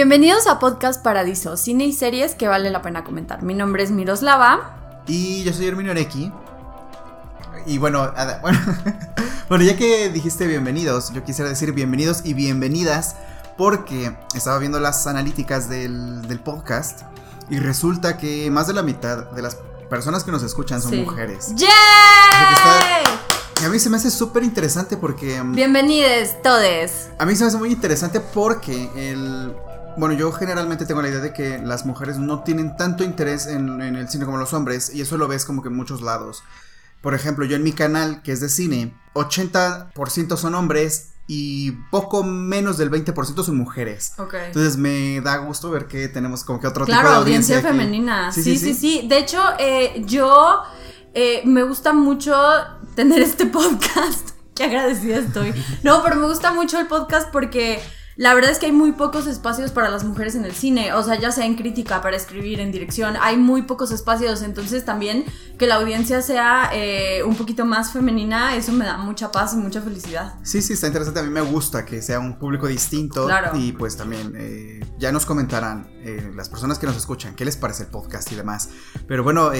Bienvenidos a Podcast Paradiso, cine y series que vale la pena comentar. Mi nombre es Miroslava. Y yo soy Herminio Areki. Y bueno, bueno, bueno, ya que dijiste bienvenidos, yo quisiera decir bienvenidos y bienvenidas porque estaba viendo las analíticas del, podcast y resulta que más de la mitad de las personas que nos escuchan son mujeres. ¡Yay! Y a mí se me hace súper interesante porque... Mm, Bienvenidos todes. A mí se me hace muy interesante porque el... Bueno, yo generalmente tengo la idea de que las mujeres no tienen tanto interés en, en el cine como los hombres y eso lo ves como que en muchos lados. Por ejemplo, yo en mi canal, que es de cine, 80% son hombres y poco menos del 20% son mujeres. Entonces me da gusto ver que tenemos como que otro tipo de audiencia. audiencia femenina. Sí sí, sí De hecho, eh, yo eh, me gusta mucho tener este podcast. Qué agradecida estoy. No, pero me gusta mucho el podcast porque la verdad es que hay muy pocos espacios para las mujeres en el cine, o sea, ya sea en crítica, para escribir, en dirección, hay muy pocos espacios, entonces también que la audiencia sea eh, un poquito más femenina, eso me da mucha paz y mucha felicidad. Sí, sí, está interesante, a mí me gusta que sea un público distinto claro. y pues también eh, ya nos comentarán eh, las personas que nos escuchan qué les parece el podcast y demás. Pero bueno,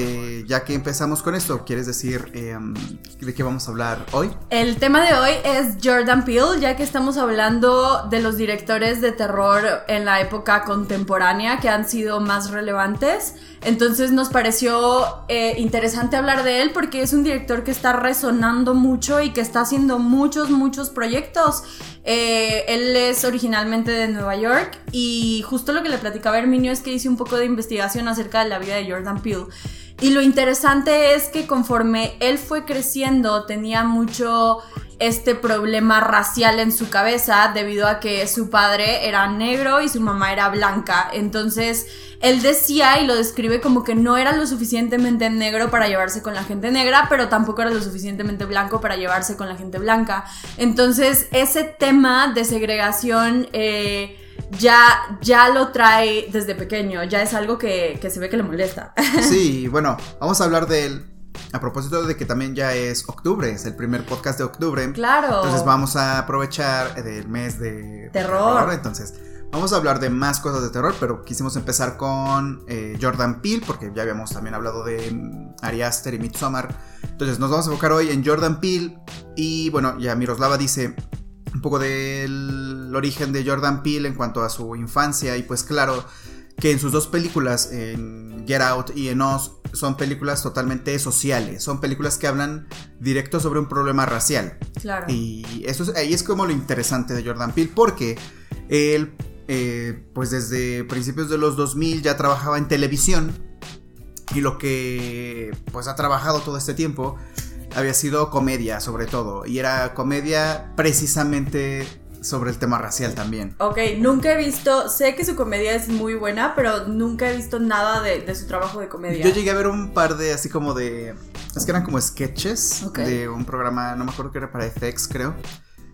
ya que empezamos con esto, ¿quieres decir em, de qué vamos a hablar hoy? El tema de hoy es Jordan Peele, ya que estamos hablando de los directores de terror en la época contemporánea que han sido más relevantes. Entonces nos pareció eh, interesante hablar de él porque es un director que está resonando mucho y que está haciendo muchos, muchos proyectos. Eh, él es originalmente de Nueva York y justo lo que le platicaba Herminio es que hice un poco de investigación acerca de la vida de Jordan Peele. Y lo interesante es que conforme él fue creciendo tenía mucho este problema racial en su cabeza debido a que su padre era negro y su mamá era blanca. Entonces él decía y lo describe como que no era lo suficientemente negro para llevarse con la gente negra, pero tampoco era lo suficientemente blanco para llevarse con la gente blanca. Entonces ese tema de segregación... Eh, ya, ya lo trae desde pequeño, ya es algo que, que se ve que le molesta. Sí, bueno, vamos a hablar de él. A propósito de que también ya es octubre, es el primer podcast de octubre. Claro. Entonces vamos a aprovechar del mes de terror. Entonces, vamos a hablar de más cosas de terror, pero quisimos empezar con eh, Jordan Peele, porque ya habíamos también hablado de mm, Ari Aster y Midsommar. Entonces, nos vamos a enfocar hoy en Jordan Peele. Y bueno, ya Miroslava dice: un poco del origen de Jordan Peele en cuanto a su infancia y pues claro que en sus dos películas, en Get Out y en Oz, son películas totalmente sociales, son películas que hablan directo sobre un problema racial. Claro. Y eso es, ahí es como lo interesante de Jordan Peele, porque él, eh, pues desde principios de los 2000 ya trabajaba en televisión y lo que pues ha trabajado todo este tiempo había sido comedia sobre todo. Y era comedia precisamente sobre el tema racial también. Ok, nunca he visto, sé que su comedia es muy buena, pero nunca he visto nada de, su trabajo de comedia. Yo llegué a ver un par de así como de... Es que eran como sketches de un programa, no me acuerdo que era para FX creo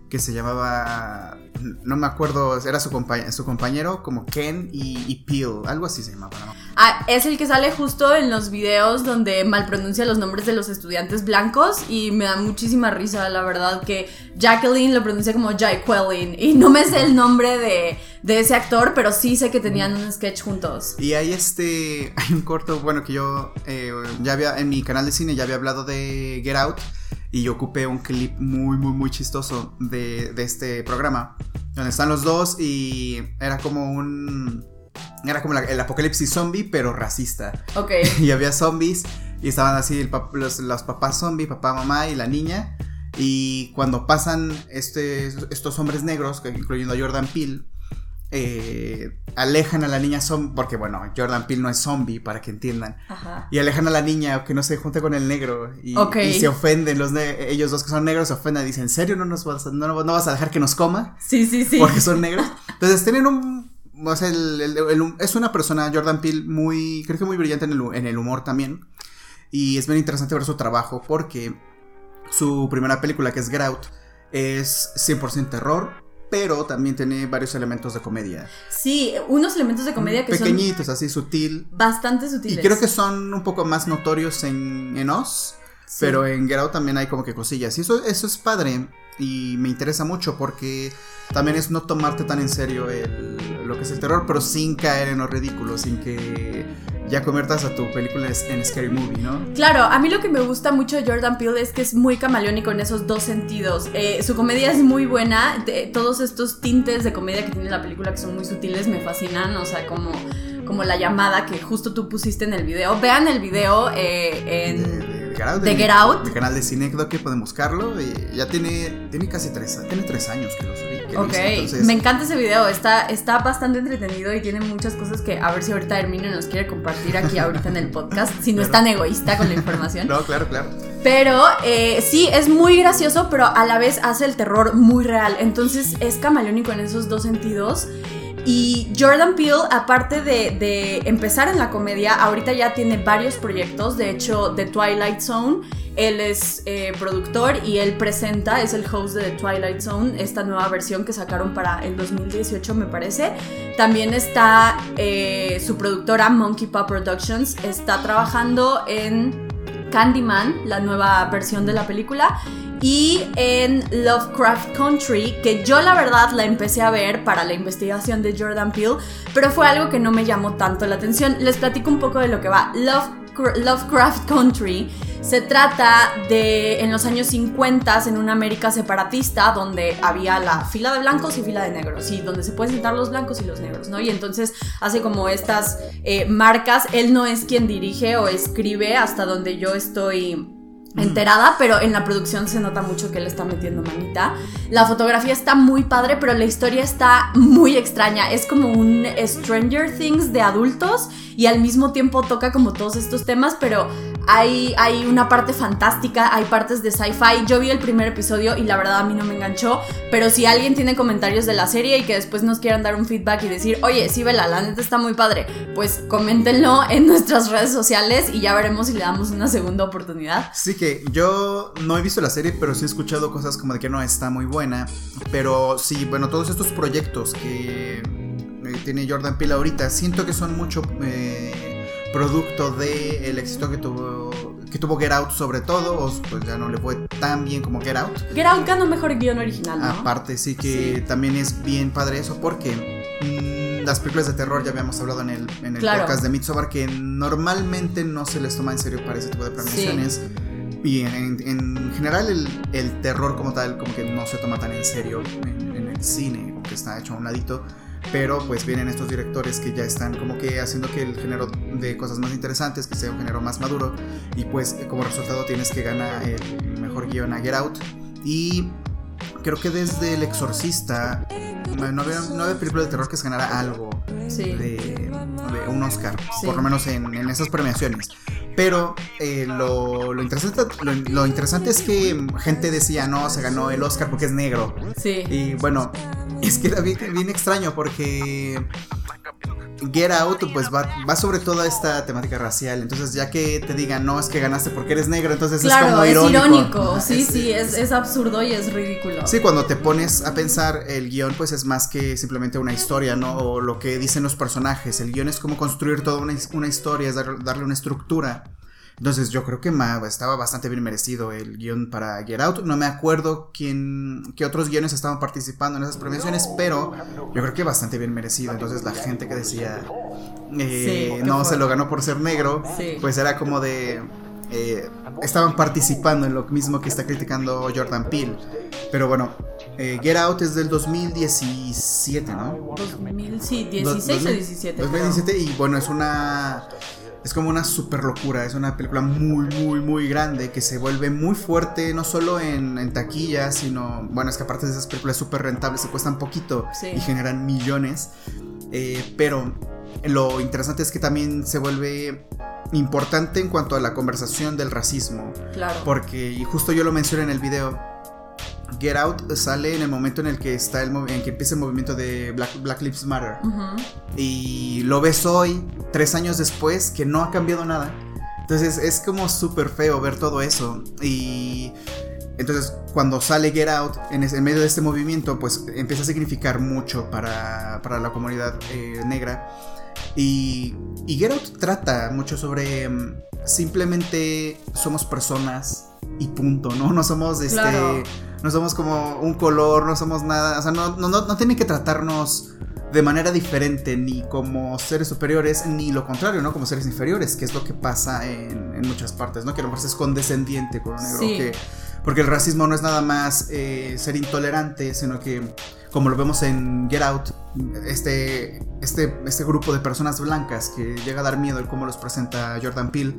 que se llamaba, no me acuerdo, era su, su compañero como Ken y, y, Peel, algo así se llamaba. ¿no? Ah, es el que sale justo en los videos donde mal pronuncia los nombres de los estudiantes blancos y me da muchísima risa, la verdad, que Jacqueline lo pronuncia como Jacqueline y no me sé el nombre de, de ese actor, pero sí sé que tenían un sketch juntos. Y hay este, hay un corto, bueno, que yo eh, ya había, en mi canal de cine ya había hablado de Get Out y yo ocupé un clip muy, muy, muy chistoso de, este programa, donde están los dos y era como un... Era como el apocalipsis zombie, pero racista. Ok. Y había zombies y estaban así los, los, papás zombie, papá, mamá y la niña. Y cuando pasan este, estos hombres negros, incluyendo a Jordan Peele, eh, alejan a la niña zombie, porque bueno, Jordan Peele no es zombie, para que entiendan. Y alejan a la niña que no se junte con el negro. Y, se ofenden, los ellos dos que son negros se ofenden y dicen, ¿en serio no, nos vas a, no, vas a dejar que nos coma? Sí, sí, sí. Porque son negros. Entonces tienen un... es una persona, Jordan Peele, muy, creo que muy brillante en el, en el humor también. Y es bien interesante ver su trabajo porque su primera película, que es Grout, es 100% terror pero también tiene varios elementos de comedia. Sí, unos elementos de comedia que Pequeñitos, así sutil. Bastante sutiles. Y creo que son un poco más notorios en, en Oz, pero en Get también hay como que cosillas. Y eso, eso es padre. y me interesa mucho porque también es no tomarte tan en serio lo que es el terror, pero sin caer en lo ridículo, sin que ya conviertas a tu película en Scary Movie, ¿no? Claro, a mí lo que me gusta mucho de Jordan Peele es que es muy camaleónico en esos dos sentidos. Eh, su comedia es muy buena, todos estos tintes de comedia que tiene la película que son muy sutiles me fascinan, o sea, como como la llamada que justo tú pusiste en el video. Vean el video eh, en... De, Get Out. El canal de Cinecdo que pueden buscarlo. Y ya tiene, tiene casi tres, tiene tres años que lo subí. Ok, me encanta ese video. Está, está bastante entretenido y tiene muchas cosas que a ver si ahorita Hermino nos quiere compartir aquí ahorita en el podcast. Si no es tan egoísta con la información. no, claro, claro. Pero eh, sí, es muy gracioso, pero a la vez hace el terror muy real. Entonces es camaleónico en esos dos sentidos. Y Jordan Peele, aparte de, empezar en la comedia, ahorita ya tiene varios proyectos. De hecho, The Twilight Zone, él es eh, productor y él presenta, es el host de The Twilight Zone, esta nueva versión que sacaron para el 2018, me parece. También está eh, su productora Monkey Paw Productions, está trabajando en Candyman, la nueva versión de la película y en Lovecraft Country, que yo la verdad la empecé a ver para la investigación de Jordan Peele, pero fue algo que no me llamó tanto la atención. Les platico un poco de lo que va. Lovecraft Country se trata de en los años 50 en una América separatista donde había la fila de blancos y fila de negros y donde se pueden sentar los blancos y los negros, ¿no? Y entonces hace como estas eh, marcas, él no es quien dirige o escribe hasta donde yo estoy enterada, pero en la producción se nota mucho que él está metiendo manita. La fotografía está muy padre, pero la historia está muy extraña. Es como un Stranger Things de adultos y al mismo tiempo toca como todos estos temas, pero hay, una parte fantástica, hay partes de sci-fi. Yo vi el primer episodio y la verdad a mí no me enganchó, pero si alguien tiene comentarios de la serie y que después nos quieran dar un feedback y decir, oye, sí, vela, la neta está muy padre, pues coméntenlo en nuestras redes sociales y ya veremos si le damos una segunda oportunidad. Sí, que yo no he visto la serie, pero sí he escuchado cosas como de que no está muy buena, pero sí, bueno, todos estos proyectos que tiene Jordan Peele ahorita, siento que son mucho eh, producto del el éxito que tuvo que tuvo Get Out sobre todo, o pues ya no le fue tan bien como Get Out. Get Out ganó mejor guion original, ¿no? Aparte, sí que también es bien padre eso porque mm, las películas de terror ya habíamos hablado en el, en el podcast de Midsommar que normalmente no se les toma en serio para ese tipo de premiaciones. Y en, general el, el, terror como tal como que no se toma tan en serio en, en el cine, porque está hecho a un ladito pero pues vienen estos directores que ya están como que haciendo que el género de cosas más interesantes, que sea un género más maduro, y pues como resultado tienes que ganar el mejor guion a Get Out. Y creo que desde El Exorcista no había, no película de terror que se ganara algo de, un Oscar, por lo menos en, esas premiaciones. Pero eh, lo, lo, interesante, lo, interesante es que gente decía, no, se ganó el Oscar porque es negro. Sí. Y bueno, es que era bien, extraño porque Get Out pues va, sobre toda esta temática racial. Entonces ya que te digan, no, es que ganaste porque eres negro, entonces es como irónico. Es irónico, sí, sí, es, absurdo y es ridículo. Sí, cuando te pones a pensar, el guion pues es más que simplemente una historia, ¿no? O lo que dicen los personajes. El guion es como construir toda una, una historia, es darle una estructura. Entonces yo creo que estaba bastante bien merecido el guion para Get Out. No me acuerdo quién, qué otros guiones estaban participando en esas premiaciones, pero yo creo que bastante bien merecido. Entonces la gente que decía eh, no se lo ganó por ser negro, pues era como de... Eh, estaban participando en lo mismo que está criticando Jordan Peele. Pero bueno, eh, Get Out es del 2017, ¿no? 2000, sí, 16 o 17. 2017 y bueno, es una es como una super locura. Es una película muy, muy, muy grande que se vuelve muy fuerte, no solo en, en taquilla, sino, bueno, es que aparte de esas películas súper rentables, se cuestan poquito y generan millones. Eh, pero lo interesante es que también se vuelve importante en cuanto a la conversación del racismo. Claro. Porque, y justo yo lo mencioné en el video, Get Out sale en el momento en el que está el en que empieza el movimiento de Black, Black Lives Matter. Y lo ves hoy, tres años después, que no ha cambiado nada. Entonces es como súper feo ver todo eso. Y entonces cuando sale Get Out en, medio de este movimiento, pues empieza a significar mucho para, para la comunidad eh, negra. Y, y Get Out trata mucho sobre mm, simplemente somos personas y punto, ¿no? No somos este no somos como un color, no somos nada, o sea, no, no, no, tienen que tratarnos de manera diferente, ni como seres superiores, ni lo contrario, ¿no? Como seres inferiores, que es lo que pasa en, en muchas partes, ¿no? Que a lo mejor es condescendiente con un negro, que, porque el racismo no es nada más eh, ser intolerante, sino que, como lo vemos en Get Out, este, este, este grupo de personas blancas que llega a dar miedo el cómo los presenta Jordan Peele,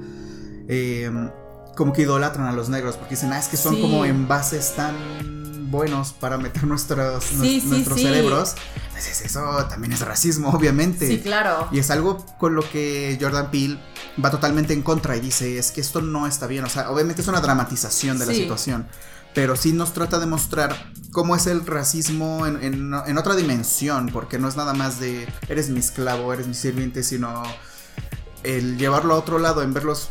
eh, como que idolatran a los negros, porque dicen, ah, es que son como envases tan buenos para meter nuestros, nuestros cerebros. Entonces eso también es racismo, obviamente. Sí, claro. Y es algo con lo que Jordan Peele va totalmente en contra y dice, es que esto no está bien. O sea, obviamente es una dramatización de la situación. Pero sí nos trata de mostrar cómo es el racismo en, en otra dimensión, porque no es nada más de eres mi esclavo, eres mi sirviente, sino el llevarlo a otro lado, en verlos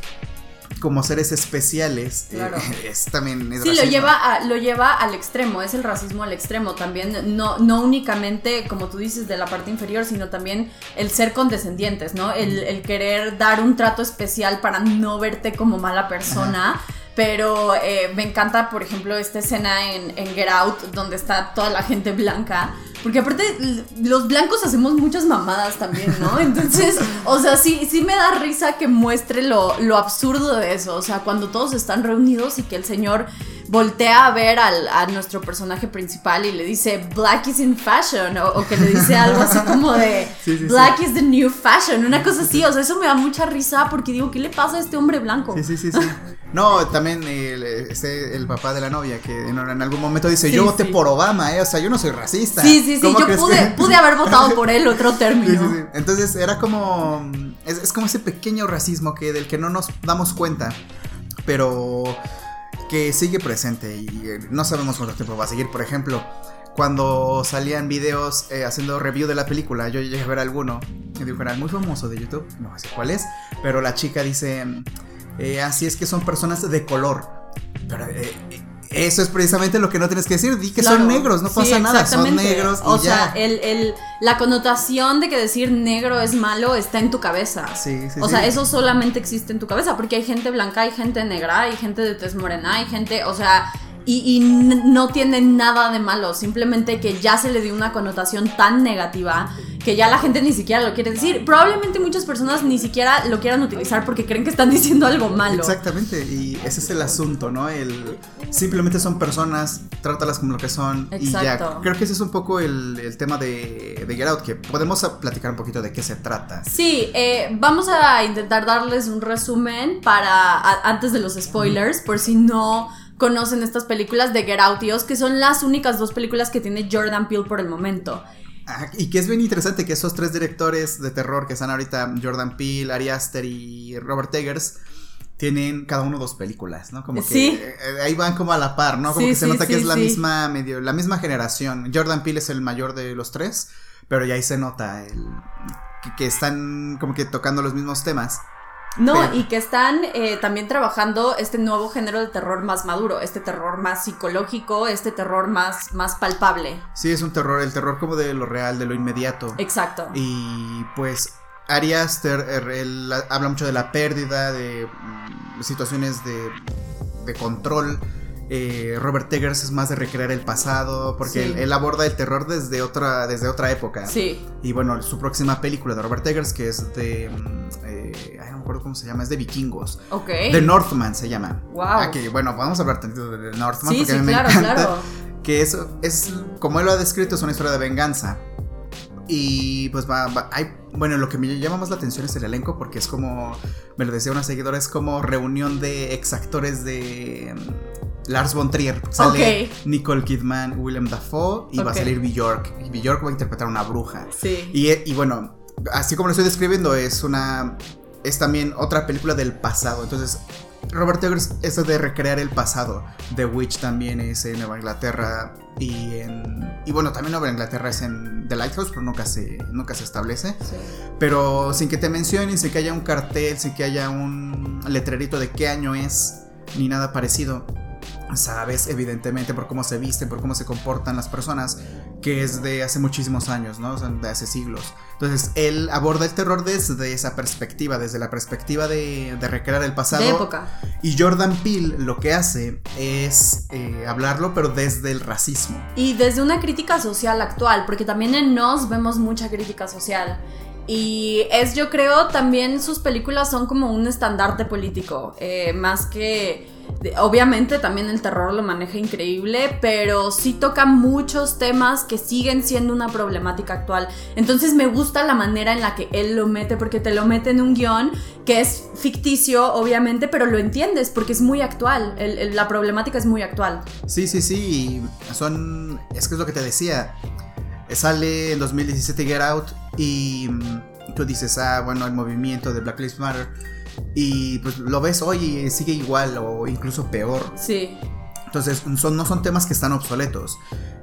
como seres especiales eh, es también sí lo lleva lo lleva al extremo es el racismo al extremo. También no no únicamente como tú dices de la parte inferior sino también el ser condescendientes no el, querer dar un trato especial para no verte como mala persona pero eh, me encanta, por ejemplo, esta escena en, Get Out, donde está toda la gente blanca. Porque aparte, los blancos hacemos muchas mamadas también, ¿no? Entonces, o sea, sí, sí me da risa que muestre lo, lo absurdo de eso. O sea, cuando todos están reunidos y que el señor voltea a ver al, a nuestro personaje principal y le dice Black is in fashion o, que le dice algo así como de Black is the new fashion, una cosa así, o sea, eso me da mucha risa porque digo, ¿qué le pasa a este hombre blanco? Sí, sí, sí, sí. No, también el, este, el papá de la novia que en, algún momento dice, yo voté por Obama, ¿eh? o sea, yo no soy racista. Sí, sí, sí, yo pude, pude haber votado por él, otro término. Sí, sí, sí. Entonces era como, es, es como ese pequeño racismo que del que no nos damos cuenta, pero que sigue presente y eh, no sabemos cuánto tiempo va a seguir. Por ejemplo, cuando salían videos eh, haciendo review de la película, yo llegué a ver alguno de un canal muy famoso de YouTube, no sé cuál es, pero la chica dice, eh, así es que son personas de color. Pero, eso es precisamente lo que no tienes que decir. Di que son negros, no pasa nada, son negros. o sea, El, la connotación de que decir negro es malo está en tu cabeza. Sí, sí. O sea, eso solamente existe en tu cabeza, porque hay gente blanca, hay gente negra, hay gente de tez morena, hay gente, o sea, y, no tiene nada de malo, simplemente que ya se le dio una connotación tan negativa que ya la gente ni siquiera lo quiere decir. Probablemente muchas personas ni siquiera lo quieran utilizar porque creen que están diciendo algo malo. Exactamente, y ese es el asunto, ¿no? El simplemente son personas, trátalas como lo que son y ya. Creo que ese es un poco el, tema de, de, Get Out, que podemos platicar un poquito de qué se trata. Sí, eh, vamos a intentar darles un resumen para antes de los spoilers, por si no conocen estas películas de Get Out y que son las únicas dos películas que tiene Jordan Peele por el momento. Y que es bien interesante que esos tres directores de terror que están ahorita, Jordan Peele, Ari Aster y Robert Eggers, tienen cada uno dos películas, ¿no? Como que eh, ahí van como a la par, ¿no? Como que se nota que es la misma medio, la misma generación. Jordan Peele es el mayor de los tres, pero ya ahí se nota el, que están como que tocando los mismos temas. No, y que están eh, también trabajando este nuevo género de terror más maduro, este terror más psicológico, este terror más, más palpable. Sí, es un terror, el terror como de lo real, de lo inmediato. Exacto. Y pues Ari Aster er, habla mucho de la pérdida, de mm, situaciones de, de control eh, Robert Eggers es más de recrear el pasado, porque él, aborda el terror desde otra, desde otra época. Sí. Y bueno, su próxima película de Robert Eggers, que es de. Mm, eh, ay, no me acuerdo cómo se llama, es de vikingos. Ok. The Northman se llama. Wow. Ah, bueno, vamos a hablar tantito de The Northman, porque a mí me encanta. Claro. Que es, es, como él lo ha descrito, es una historia de venganza. Y pues va, hay, bueno, lo que me llama más la atención es el elenco porque es como, me lo decía una seguidora, es como reunión de exactores de Lars von Trier. Sale Nicole Kidman, William Dafoe y va a salir Bjork. Y Bjork va a interpretar a una bruja. Sí. Y, bueno, así como lo estoy describiendo, es una. Es también otra película del pasado. Entonces, Robert Eggers es de recrear el pasado. The Witch también es en Nueva Inglaterra. Y en. Y bueno, también Nueva Inglaterra es en The Lighthouse, pero nunca se, nunca se establece. Pero sin que te mencionen, sin que haya un cartel, sin que haya un letrerito de qué año es, ni nada parecido sabes evidentemente por cómo se visten, por cómo se comportan las personas, que es de hace muchísimos años, ¿no? O sea, de hace siglos. Entonces, él aborda el terror desde esa perspectiva, desde la perspectiva de, recrear el pasado. De época. Y Jordan Peele lo que hace es eh, hablarlo, pero desde el racismo. Y desde una crítica social actual, porque también en Nos vemos mucha crítica social. Y es, yo creo, también sus películas son como un estandarte político, eh, más que Obviamente también el terror lo maneja increíble, pero sí toca muchos temas que siguen siendo una problemática actual. Entonces me gusta la manera en la que él lo mete, porque te lo mete en un guion que es ficticio, obviamente, pero lo entiendes porque es muy actual. la problemática es muy actual. Sí, sí, sí. Son. Es que es lo que te decía. Sale en 2017 Get Out y tú dices, ah, bueno, el movimiento de Black Lives Matter y pues lo ves hoy y sigue igual o incluso peor. Sí. Entonces son, no son temas que están obsoletos.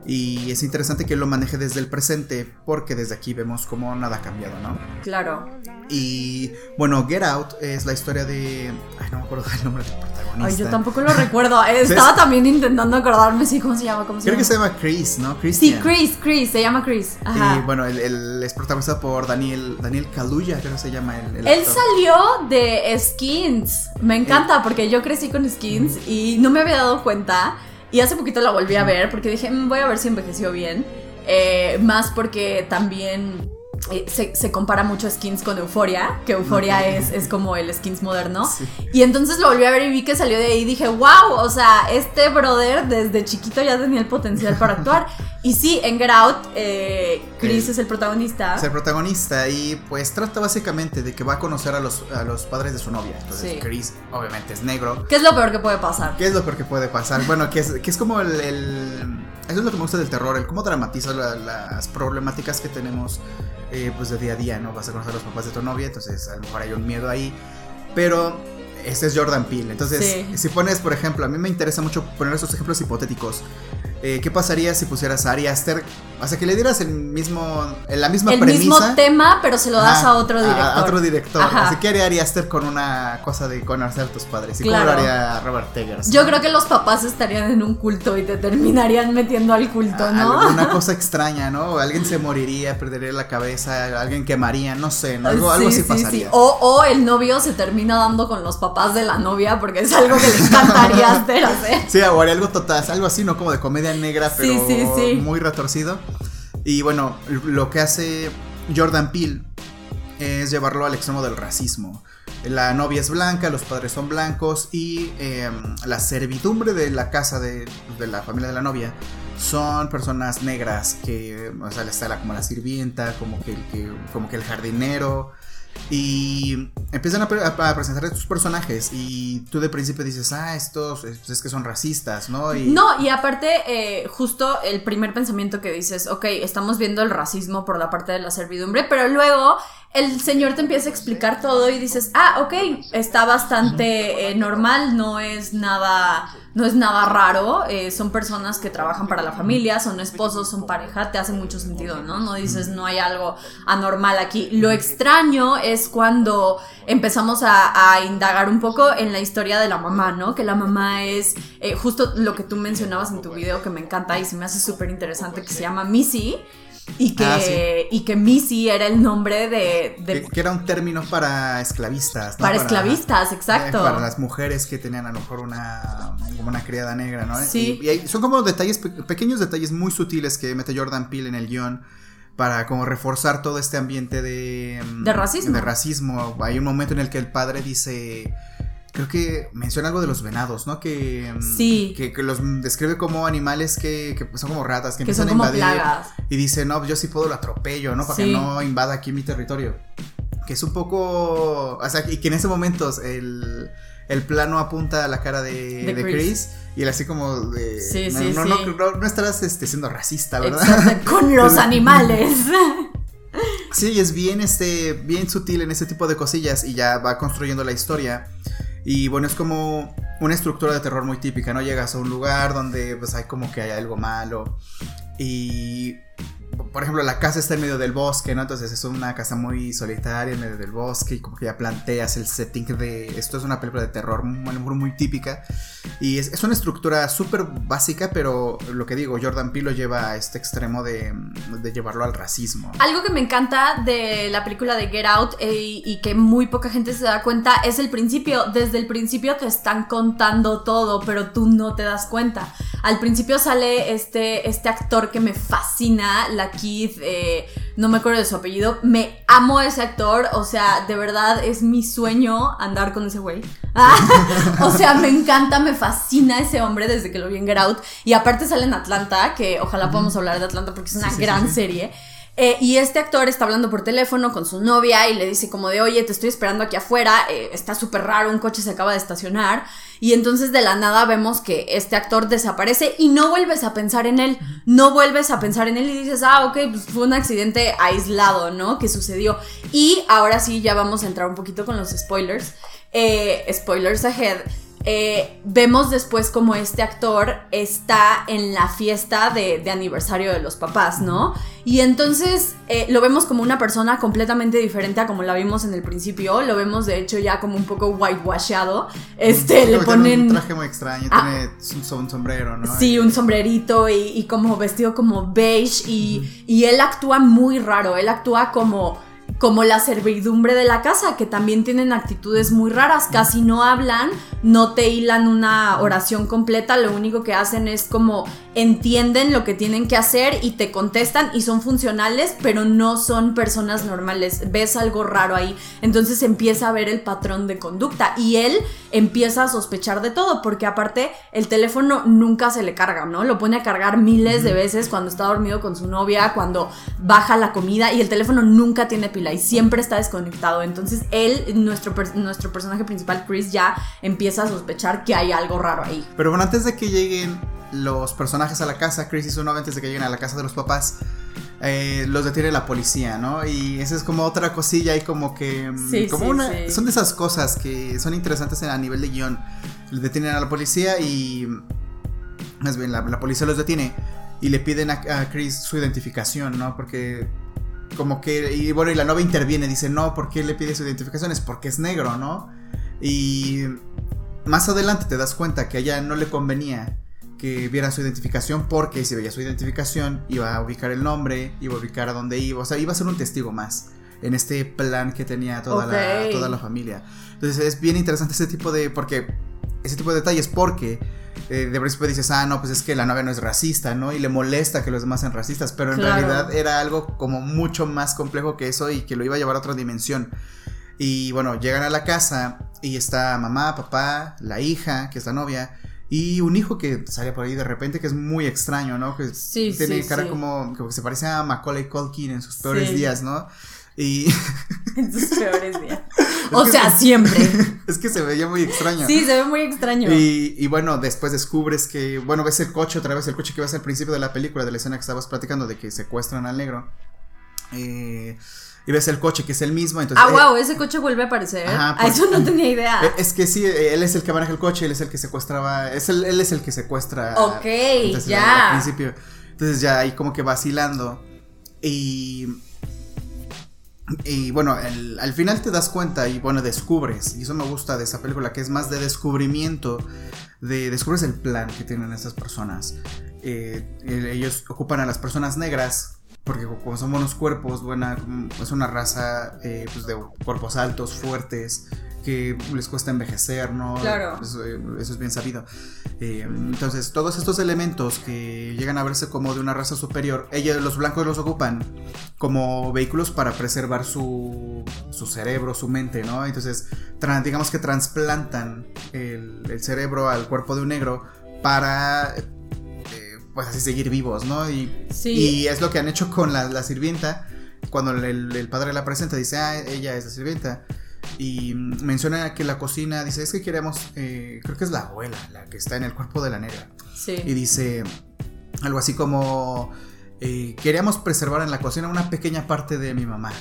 Y es interesante que lo maneje desde el presente porque desde aquí vemos cómo nada ha cambiado, ¿no? Claro. Y bueno, Get Out es la historia de... Ay, no me acuerdo el nombre del protagonista. Ay, yo tampoco lo recuerdo. Estaba también intentando acordarme, sí, ¿cómo se llama? ¿Cómo se Creo que se llama Chris, ¿no? Sí, Chris, Chris, se llama Chris. Ajá. Y bueno, él, es protagonizado por Daniel, Daniel Kaluuya, creo que se llama el, Él salió de Skins. Me encanta porque yo crecí con Skins y no me había dado cuenta. Y hace poquito la volví a ver porque dije, mm, voy a ver si envejeció bien. Eh, más porque también eh, se, compara mucho Skins con Euforia, que Euforia es, es, como el Skins moderno. Y entonces lo volví a ver y vi que salió de ahí y dije, wow, o sea, este brother desde chiquito ya tenía el potencial para actuar. Y sí, en Get Out, eh, Chris es el protagonista. Es el protagonista y pues trata básicamente de que va a conocer a los, a los padres de su novia. Entonces Chris obviamente es negro. ¿Qué es lo peor que puede pasar? ¿Qué es lo peor que puede pasar? Bueno, que es, que es como el, Eso es lo que me gusta del terror, el cómo dramatiza las problemáticas que tenemos eh, pues de día a día, ¿no? Vas a conocer a los papás de tu novia, entonces a lo mejor hay un miedo ahí. Pero este es Jordan Peele. Entonces, si pones, por ejemplo, a mí me interesa mucho poner esos ejemplos hipotéticos. Eh, ¿Qué pasaría si pusieras a Ari Aster? O sea, que le dieras el mismo, la misma el premisa. El mismo tema, pero se lo das a otro director. A, otro director. Así que haría Ari Aster con una cosa de conocer a tus padres. ¿Y cómo lo haría Robert Eggers? Yo creo que los papás estarían en un culto y te terminarían metiendo al culto, ¿no? Una cosa extraña, ¿no? Alguien se moriría, perdería la cabeza, alguien quemaría, no sé, algo, algo así pasaría. O, o el novio se termina dando con los papás de la novia porque es algo que le encantaría hacer, Sí, o haría algo total, algo así, ¿no? Como de comedia negra, pero muy retorcido. Y bueno, lo que hace Jordan Peele es llevarlo al extremo del racismo. La novia es blanca, los padres son blancos y em, la servidumbre de la casa de, la familia de la novia son personas negras que, o sea, está como la sirvienta, como que, como que el jardinero, y empiezan a, presentar estos personajes y tú de principio dices, ah, estos pues es que son racistas, ¿no? Y... No, y aparte, eh, justo el primer pensamiento que dices, ok, estamos viendo el racismo por la parte de la servidumbre, pero luego el señor te empieza a explicar todo y dices, ah, ok, está bastante eh, normal, no es nada, no es nada raro, eh, son personas que trabajan para la familia, son esposos, son pareja, te hace mucho sentido, ¿no? No dices, no hay algo anormal aquí. Lo extraño es cuando empezamos a, indagar un poco en la historia de la mamá, ¿no? Que la mamá es eh, justo lo que tú mencionabas en tu video que me encanta y se me hace súper interesante, que se llama Missy. Y que, ah, y que Missy era el nombre de... Que, era un término para esclavistas. Para, esclavistas, exacto. para las mujeres que tenían a lo mejor una, como una criada negra, ¿no? Sí. Y, son como detalles, pequeños detalles muy sutiles que mete Jordan Peele en el guion para como reforzar todo este ambiente de... De racismo. De racismo. Hay un momento en el que el padre dice creo que menciona algo de los venados, ¿no? Que, mm, sí. que, los describe como animales que, que son como ratas, que, empiezan a invadir. Y dice, no, yo sí puedo lo atropello, ¿no? Para que no invada aquí mi territorio. Que es un poco. O sea, y que en ese momento el, el plano apunta a la cara de, de, Chris. y él así como de. Sí, no, sí, no, sí. No, estarás este, siendo racista, ¿verdad? Con los animales. Sí, es bien, este, bien sutil en ese tipo de cosillas y ya va construyendo la historia. Y bueno, es como una estructura de terror muy típica, ¿no? Llegas a un lugar donde pues hay como que hay algo malo y por ejemplo, la casa está en medio del bosque, ¿no? Entonces es una casa muy solitaria en medio del bosque y como que ya planteas el setting de esto es una película de terror muy, muy típica Y es, una estructura súper básica, pero lo que digo, Jordan Peele lo lleva a este extremo de, llevarlo al racismo. Algo que me encanta de la película de Get Out eh, y que muy poca gente se da cuenta es el principio. Desde el principio te están contando todo, pero tú no te das cuenta. Al principio sale este, este actor que me fascina, la Keith, eh, no me acuerdo de su apellido. Me amo a ese actor, o sea, de verdad es mi sueño andar con ese güey. o sea, me encanta, me fascina ese hombre desde que lo vi en Get Out. Y aparte sale en Atlanta, que ojalá podamos hablar de Atlanta porque es una gran serie. Eh, y este actor está hablando por teléfono con su novia y le dice como de, oye, te estoy esperando aquí afuera, eh, está súper raro, un coche se acaba de estacionar. Y entonces de la nada vemos que este actor desaparece y no vuelves a pensar en él, no vuelves a pensar en él y dices, ah, ok, pues fue un accidente aislado, ¿no? Que sucedió. Y ahora sí, ya vamos a entrar un poquito con los spoilers. Eh, spoilers ahead. Eh, vemos después como este actor está en la fiesta de, aniversario de los papás, ¿no? Y entonces eh, lo vemos como una persona completamente diferente a como la vimos en el principio. Lo vemos de hecho ya como un poco whitewashado. Este, le ponen. un traje muy extraño, ah. tiene un sombrero, ¿no? Sí, un sombrerito y, como vestido como beige. Y, y él actúa muy raro. Él actúa como como la servidumbre de la casa, que también tienen actitudes muy raras, casi no hablan, no te hilan una oración completa, lo único que hacen es como entienden lo que tienen que hacer y te contestan y son funcionales, pero no son personas normales, ves algo raro ahí, entonces empieza a ver el patrón de conducta y él empieza a sospechar de todo, porque aparte el teléfono nunca se le carga, ¿no? Lo pone a cargar miles de veces cuando está dormido con su novia, cuando baja la comida y el teléfono nunca tiene pila y siempre está desconectado. Entonces él, nuestro, nuestro personaje principal, Chris, ya empieza a sospechar que hay algo raro ahí. Pero bueno, antes de que lleguen los personajes a la casa, Chris y su novia, antes de que lleguen a la casa de los papás, eh, los detiene la policía, ¿no? Y esa es como otra cosilla y como que... Mm, como una, Son de esas cosas que son interesantes a nivel de guion. Detienen a la policía y... Más bien, la, policía los detiene y le piden a, a Chris su identificación, ¿no? Porque como que, y bueno, y la novia interviene, dice, no, ¿por qué le pide su identificación? Es porque es negro, ¿no? Y más adelante te das cuenta que a ella no le convenía que viera su identificación porque si veía su identificación iba a ubicar el nombre, iba a ubicar a dónde iba, o sea, iba a ser un testigo más en este plan que tenía toda, la, toda la familia. Entonces es bien interesante ese tipo de, porque, ese tipo de detalles porque eh, de principio dices, ah, no, pues es que la novia no es racista, ¿no? Y le molesta que los demás sean racistas, pero en realidad era algo como mucho más complejo que eso y que lo iba a llevar a otra dimensión. Y bueno, llegan a la casa y está mamá, papá, la hija, que es la novia, y un hijo que sale por ahí de repente que es muy extraño, ¿no? Que tiene cara Como, como que se parece a Macaulay Culkin en sus peores días, ¿no? Y. en sus peores días. o sea, siempre. es que se veía muy extraño. Sí, se ve muy extraño. Y, bueno, después descubres que, bueno, ves el coche otra vez, el coche que ves al principio de la película, de la escena que estabas platicando, de que secuestran al negro. Eh, y ves el coche que es el mismo. Entonces, ah, wow, ese coche vuelve a aparecer. a eso no tenía idea. Eh, es que sí, él es el que maneja el coche, él es el que secuestraba. Es él es el que secuestra. Ok, ya. Al principio. Entonces ya ahí como que vacilando. Y y bueno, al final te das cuenta y bueno, descubres, y eso me gusta de esa película, que es más de descubrimiento, de descubres el plan que tienen estas personas. Eh, ellos ocupan a las personas negras, porque como son buenos cuerpos, buena, es una raza eh, pues de cuerpos altos, fuertes, que les cuesta envejecer, ¿no? Claro. Eso, es bien sabido. Eh, entonces, todos estos elementos que llegan a verse como de una raza superior, ellos, los blancos los ocupan como vehículos para preservar su, su cerebro, su mente, ¿no? Entonces, digamos que trasplantan el, cerebro al cuerpo de un negro para eh, pues así seguir vivos, ¿no? Y, y, es lo que han hecho con la, sirvienta. Cuando el, el, padre la presenta, dice, ah, ella es la sirvienta. Y menciona que la cocina, dice, es que queremos, eh, creo que es la abuela, la que está en el cuerpo de la negra. Sí. Y dice algo así como, eh, queríamos preservar en la cocina una pequeña parte de mi mamá.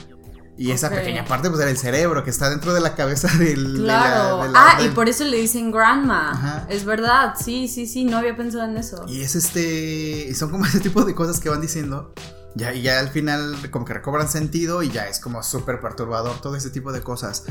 Y esa pequeña parte, pues era el cerebro que está dentro de la cabeza del. Claro. ah, y por eso le dicen grandma. Es verdad, sí, sí, sí, no había pensado en eso. Y es este. Y son como ese tipo de cosas que van diciendo. Ya, y ya al final como que recobran sentido y ya es como súper perturbador todo ese tipo de cosas.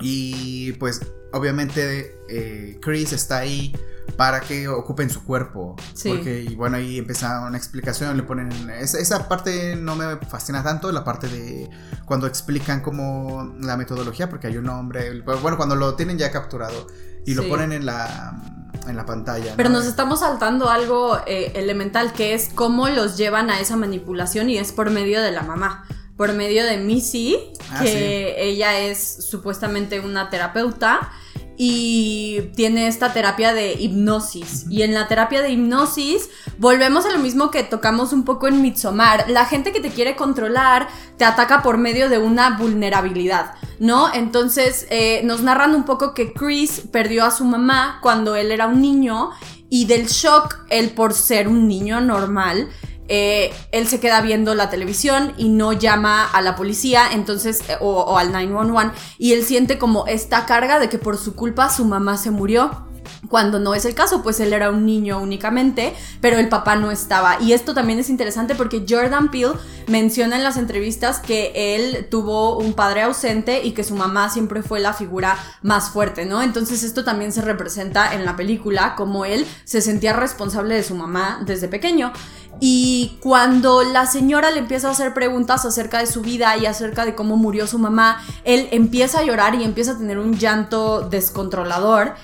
Y pues obviamente eh, Chris está ahí para que ocupen su cuerpo. Sí. Porque, y bueno, ahí empieza una explicación, le ponen... Esa, parte no me fascina tanto, la parte de cuando explican como la metodología, porque hay un hombre, bueno, cuando lo tienen ya capturado y lo ponen en la, en la pantalla. Pero nos estamos saltando algo eh, elemental, que es cómo los llevan a esa manipulación y es por medio de la mamá por medio de Missy, ah, que ella es supuestamente una terapeuta y tiene esta terapia de hipnosis. Y en la terapia de hipnosis volvemos a lo mismo que tocamos un poco en Midsommar. La gente que te quiere controlar te ataca por medio de una vulnerabilidad, ¿no? Entonces eh, nos narran un poco que Chris perdió a su mamá cuando él era un niño y del shock, él por ser un niño normal, eh, él se queda viendo la televisión y no llama a la policía, entonces, eh, o, al 911, y él siente como esta carga de que por su culpa su mamá se murió. Cuando no es el caso, pues él era un niño únicamente, pero el papá no estaba. Y esto también es interesante porque Jordan Peele menciona en las entrevistas que él tuvo un padre ausente y que su mamá siempre fue la figura más fuerte, ¿no? Entonces esto también se representa en la película, como él se sentía responsable de su mamá desde pequeño. Y cuando la señora le empieza a hacer preguntas acerca de su vida y acerca de cómo murió su mamá, él empieza a llorar y empieza a tener un llanto descontrolador.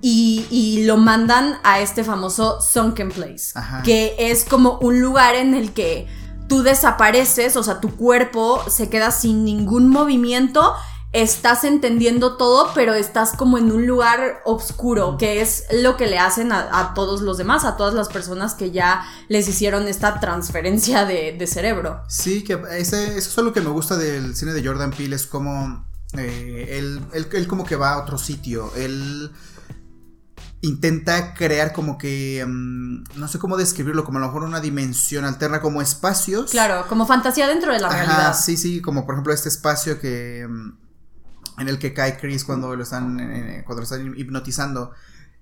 Y, lo mandan a este famoso Sunken Place, que es como un lugar en el que tú desapareces, o sea, tu cuerpo se queda sin ningún movimiento estás entendiendo todo, pero estás como en un lugar oscuro, que es lo que le hacen a, todos los demás, a todas las personas que ya les hicieron esta transferencia de, cerebro. Sí, que ese, eso es lo que me gusta del cine de Jordan Peele, es como eh, él, él, como que va a otro sitio, él intenta crear como que, mm, no sé cómo describirlo, como a lo mejor una dimensión alterna, como espacios. Claro, como fantasía dentro de la realidad. Sí, sí, como por ejemplo este espacio que mm, en el que cae Chris cuando lo están, eh, cuando lo están hipnotizando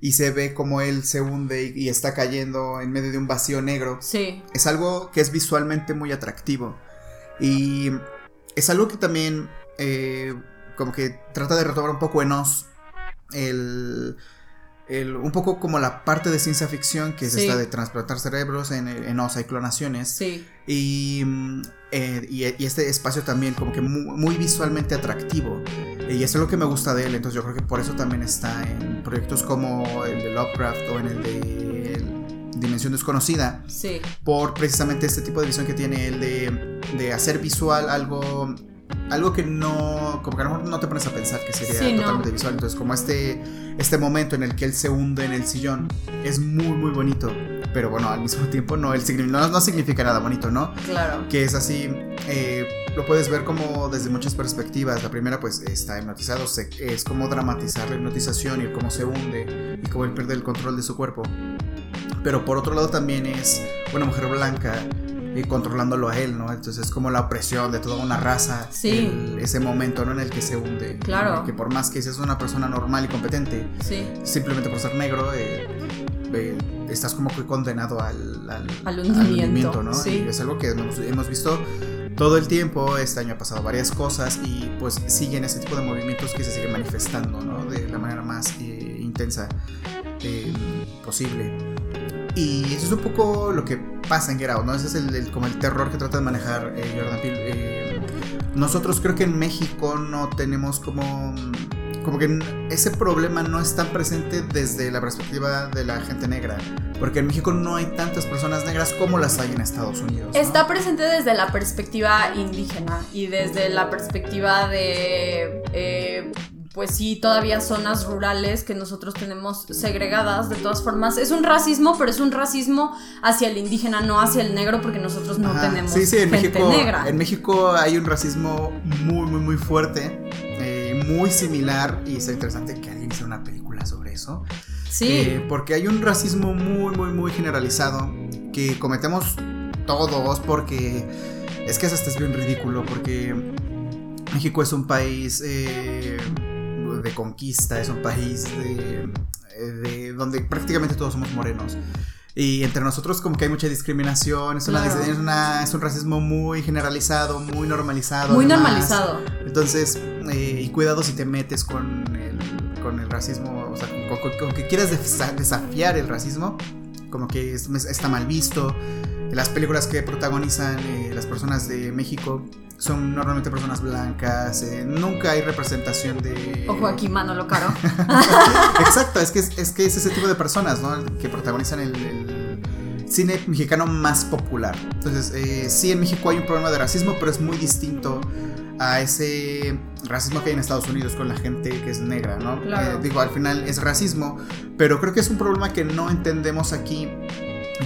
y se ve como él se hunde y, está cayendo en medio de un vacío negro. Sí. Es algo que es visualmente muy atractivo. Y es algo que también eh, como que trata de retomar un poco en Oz el, un poco como la parte de ciencia ficción que es esta de transplantar cerebros en, en Oz hay clonaciones. Sí. Y, eh, y, este espacio también como que muy visualmente atractivo. Y eso es lo que me gusta de él, entonces yo creo que por eso también está en proyectos como el de Lovecraft o en el de Dimensión Desconocida. Sí. Por precisamente este tipo de visión que tiene él de, de hacer visual algo algo que no, como que a lo mejor no te pones a pensar que sería totalmente visual. Entonces, como este, este momento en el que él se hunde en el sillón es muy, muy bonito. Pero bueno, al mismo tiempo no, el, no, no significa nada bonito, ¿no? Claro. Que es así, eh, lo puedes ver como desde muchas perspectivas. La primera, pues está hipnotizado, es como dramatizar la hipnotización y cómo se hunde y cómo él pierde el control de su cuerpo. Pero por otro lado también es una mujer blanca y controlándolo a él, ¿no? Entonces es como la opresión de toda una raza. Sí. ese momento, ¿no? En el que se hunde. Claro. Que por más que seas una persona normal y competente, sí. simplemente por ser negro, eh, eh, estás como que condenado al, al, hundimiento, ¿no? Sí. Y es algo que hemos, visto todo el tiempo. Este año ha pasado varias cosas y pues siguen ese tipo de movimientos que se siguen manifestando, ¿no? De la manera más eh, intensa posible. Y eso es un poco lo que pasa en Get ¿no? Ese es el, como el terror que trata de manejar eh, Jordan Peele. Eh, nosotros creo que en México no tenemos como... Como que ese problema no es tan presente desde la perspectiva de la gente negra. Porque en México no hay tantas personas negras como las hay en Estados Unidos. Está presente desde la perspectiva indígena y desde la perspectiva de pues sí, todavía zonas rurales que nosotros tenemos segregadas. De todas formas, es un racismo, pero es un racismo hacia el indígena, no hacia el negro, porque nosotros no tenemos sí, sí, en gente México, negra. En México hay un racismo muy, muy, muy fuerte, eh, muy similar, y es interesante que alguien hiciera una película sobre eso. Sí. Eh, porque hay un racismo muy, muy, muy generalizado que cometemos todos, porque es que eso hasta es bien ridículo, porque México es un país. Eh, de conquista, es un país de, donde prácticamente todos somos morenos. Y entre nosotros como que hay mucha discriminación, es, una, es, un racismo muy generalizado, muy normalizado. Muy normalizado. Entonces, eh, y cuidado si te metes con el, con el racismo, o sea, con, que quieras desafiar el racismo, como que está mal visto. Las películas que protagonizan eh, las personas de México son normalmente personas blancas, eh, nunca hay representación de... Ojo aquí, lo Caro. Exacto, es que es, que es ese tipo de personas, ¿no? Que protagonizan el, cine mexicano más popular. Entonces, eh, sí, en México hay un problema de racismo, pero es muy distinto a ese racismo que hay en Estados Unidos con la gente que es negra, ¿no? Claro. digo, al final es racismo, pero creo que es un problema que no entendemos aquí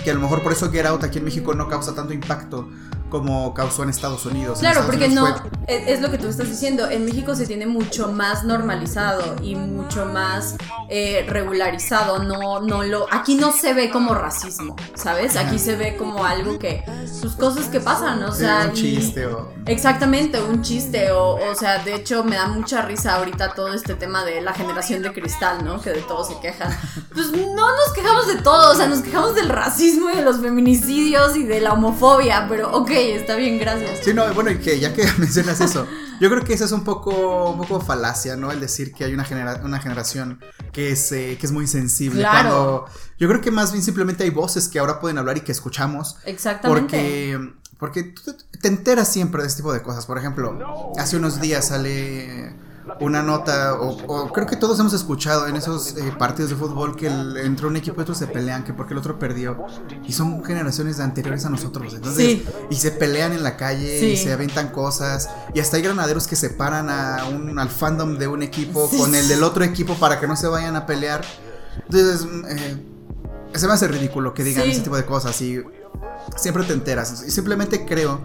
que a lo mejor por eso Get Out aquí en México no causa tanto impacto como causó en Estados Unidos. Claro, porque no, es, lo que tú estás diciendo, en México se tiene mucho más normalizado y mucho más eh, regularizado, no, no lo, aquí no se ve como racismo, ¿sabes? Aquí se ve como algo que, sus cosas que pasan, o sea... un chiste o... Exactamente, un chiste, o, o sea, de hecho me da mucha risa ahorita todo este tema de la generación de cristal, ¿no? Que de todo se quejan. Pues no nos quejamos de todo, o sea, nos quejamos del racismo y de los feminicidios y de la homofobia, pero ok, está bien, gracias. Sí, no, bueno, y que ya que mencionas eso, yo creo que eso es un poco, un poco falacia, ¿no? El decir que hay una, una generación que es, eh, que es muy sensible. Claro. yo creo que más bien simplemente hay voces que ahora pueden hablar y que escuchamos. Exactamente. Porque, porque tú te enteras siempre de este tipo de cosas. Por ejemplo, hace unos días sale una nota, o, creo que todos hemos escuchado en esos eh, partidos de fútbol que entre un equipo y otro se pelean, que porque el otro perdió. Y son generaciones anteriores a nosotros. Entonces, y se pelean en la calle y se aventan cosas. Y hasta hay granaderos que separan a un, al fandom de un equipo con el del otro equipo para que no se vayan a pelear. Entonces, eh, se me hace ridículo que digan ese tipo de cosas y siempre te enteras. Y simplemente creo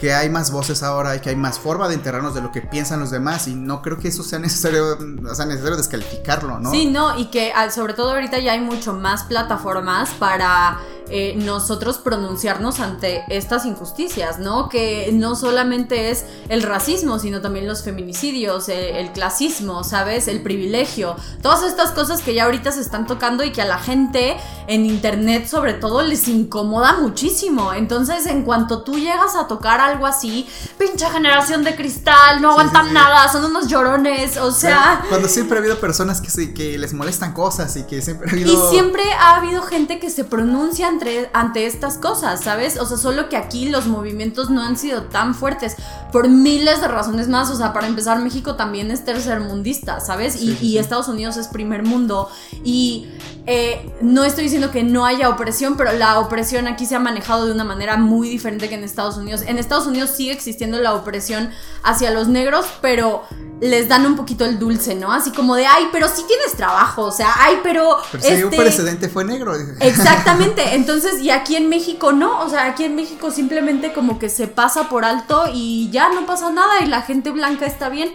que hay más voces ahora y que hay más forma de enterarnos de lo que piensan los demás y no creo que eso sea necesario, o sea, necesario descalificarlo, ¿no? Sí, no, y que ah, sobre todo ahorita ya hay mucho más plataformas para eh, nosotros pronunciarnos ante estas injusticias, ¿no? Que no solamente es el racismo, sino también los feminicidios, el, clasismo, ¿sabes? El privilegio, todas estas cosas que ya ahorita se están tocando y que a la gente en internet sobre todo les incomoda muchísimo. Entonces, en cuanto tú llegas a tocar algo así, pinche generación de cristal, no aguantan nada, son unos llorones, o sea... Cuando siempre ha habido personas que, que les molestan cosas y que siempre ha habido... Y siempre ha habido gente que se pronuncia ante estas cosas, ¿sabes? O sea, solo que aquí los movimientos no han sido tan fuertes por miles de razones más. O sea, para empezar, México también es tercermundista, ¿sabes? y, Estados Unidos es primer mundo. Y eh, no estoy diciendo que no haya opresión, pero la opresión aquí se ha manejado de una manera muy diferente que en Estados Unidos. En Estados Unidos sigue existiendo la opresión hacia los negros, pero les dan un poquito el dulce, ¿no? Así como de, ay, pero sí tienes trabajo, o sea, ay, pero... Pero si un este precedente fue negro. Exactamente, entonces, y aquí en México no, o sea, aquí en México simplemente como que se pasa por alto y ya no pasa nada y la gente blanca está bien.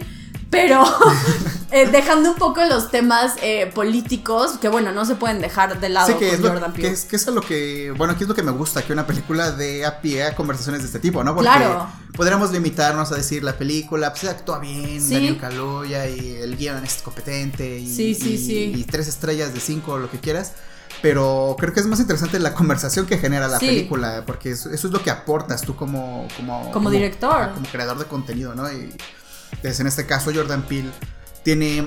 Pero eh, dejando un poco los temas eh, políticos, que bueno, no se pueden dejar de lado sí, que es Jordan Peele. Que es, que es lo que, bueno, aquí es lo que me gusta, que una película de a pie a conversaciones de este tipo, ¿no? Porque claro. podríamos limitarnos a decir la película, pues actúa bien, ¿Sí? Daniel Kaluuya y el guion es competente y, sí, sí, sí. y tres estrellas de cinco, lo que quieras. Pero creo que es más interesante la conversación que genera la película, porque eso, es lo que aportas tú como, como, como, director, como creador de contenido, ¿no? Y, entonces, en este caso, Jordan Peele tiene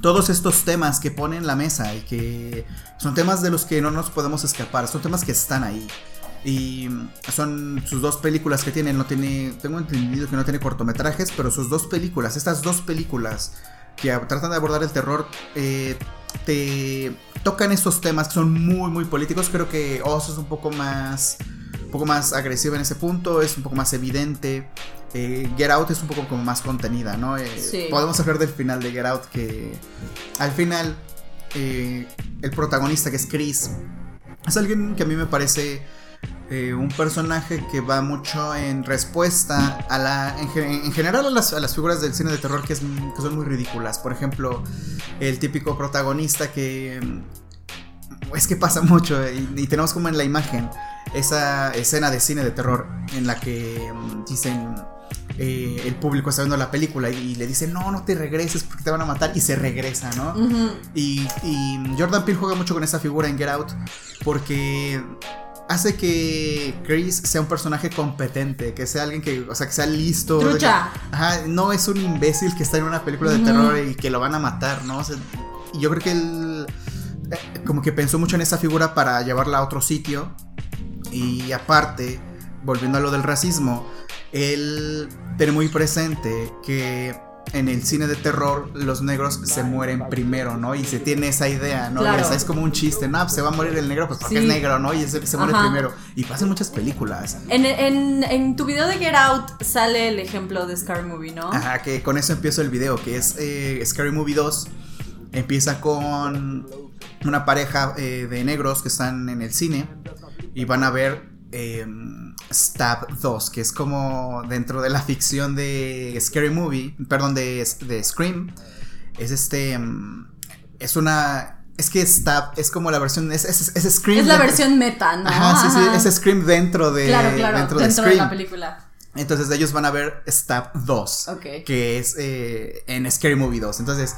todos estos temas que pone en la mesa y que son temas de los que no nos podemos escapar, son temas que están ahí. Y son sus dos películas que tiene, no tiene, tengo entendido que no tiene cortometrajes, pero sus dos películas, estas dos películas que tratan de abordar el terror, eh, te tocan estos temas que son muy, muy políticos. Creo que Oz es un poco más, un poco más agresivo en ese punto, es un poco más evidente. Eh, Get Out es un poco como más contenida, ¿no? Eh, podemos hablar del final de Get Out que al final eh, el protagonista que es Chris es alguien que a mí me parece un personaje que va mucho en respuesta a la en, general a las, figuras del cine de terror que, son muy ridículas. Por ejemplo, el típico protagonista que mm, es que pasa mucho y tenemos como en la imagen esa escena de cine de terror en la que mm, dicen eh, el público está viendo la película y, le dice, no, no te regreses porque te van a matar y se regresa, ¿no? y, Jordan Peele juega mucho con esa figura en Get Out porque hace que Chris sea un personaje competente, que sea alguien que, o sea, que sea listo. Trucha. ajá, no es un imbécil que está en una película de terror y que lo van a matar, ¿no? y yo creo que él eh, como que pensó mucho en esa figura para llevarla a otro sitio. Y aparte, volviendo a lo del racismo, él tiene muy presente que en el cine de terror los negros se mueren primero, ¿no? Y se tiene esa idea, ¿no? es como un chiste, no, pues se va a morir el negro pues porque es negro, ¿no? Y se, se muere primero. Y pasa en muchas películas. En, tu video de Get Out sale el ejemplo de Scary Movie, ¿no? Ajá, que con eso empiezo el video, que es eh, Scary Movie 2. Empieza con una pareja eh, de negros que están en el cine y van a ver eh, Stab 2, que es como dentro de la ficción de Scary Movie, perdón, de, de Scream. Es este. Mm, es una. Es que Stab es como la versión. Es, es, Scream. Es la versión meta, ¿no? Ajá, sí, sí. Es Scream dentro de. Claro, claro. Dentro, de, la película. Entonces ellos van a ver Stab 2. Que es eh, en Scary Movie 2. Entonces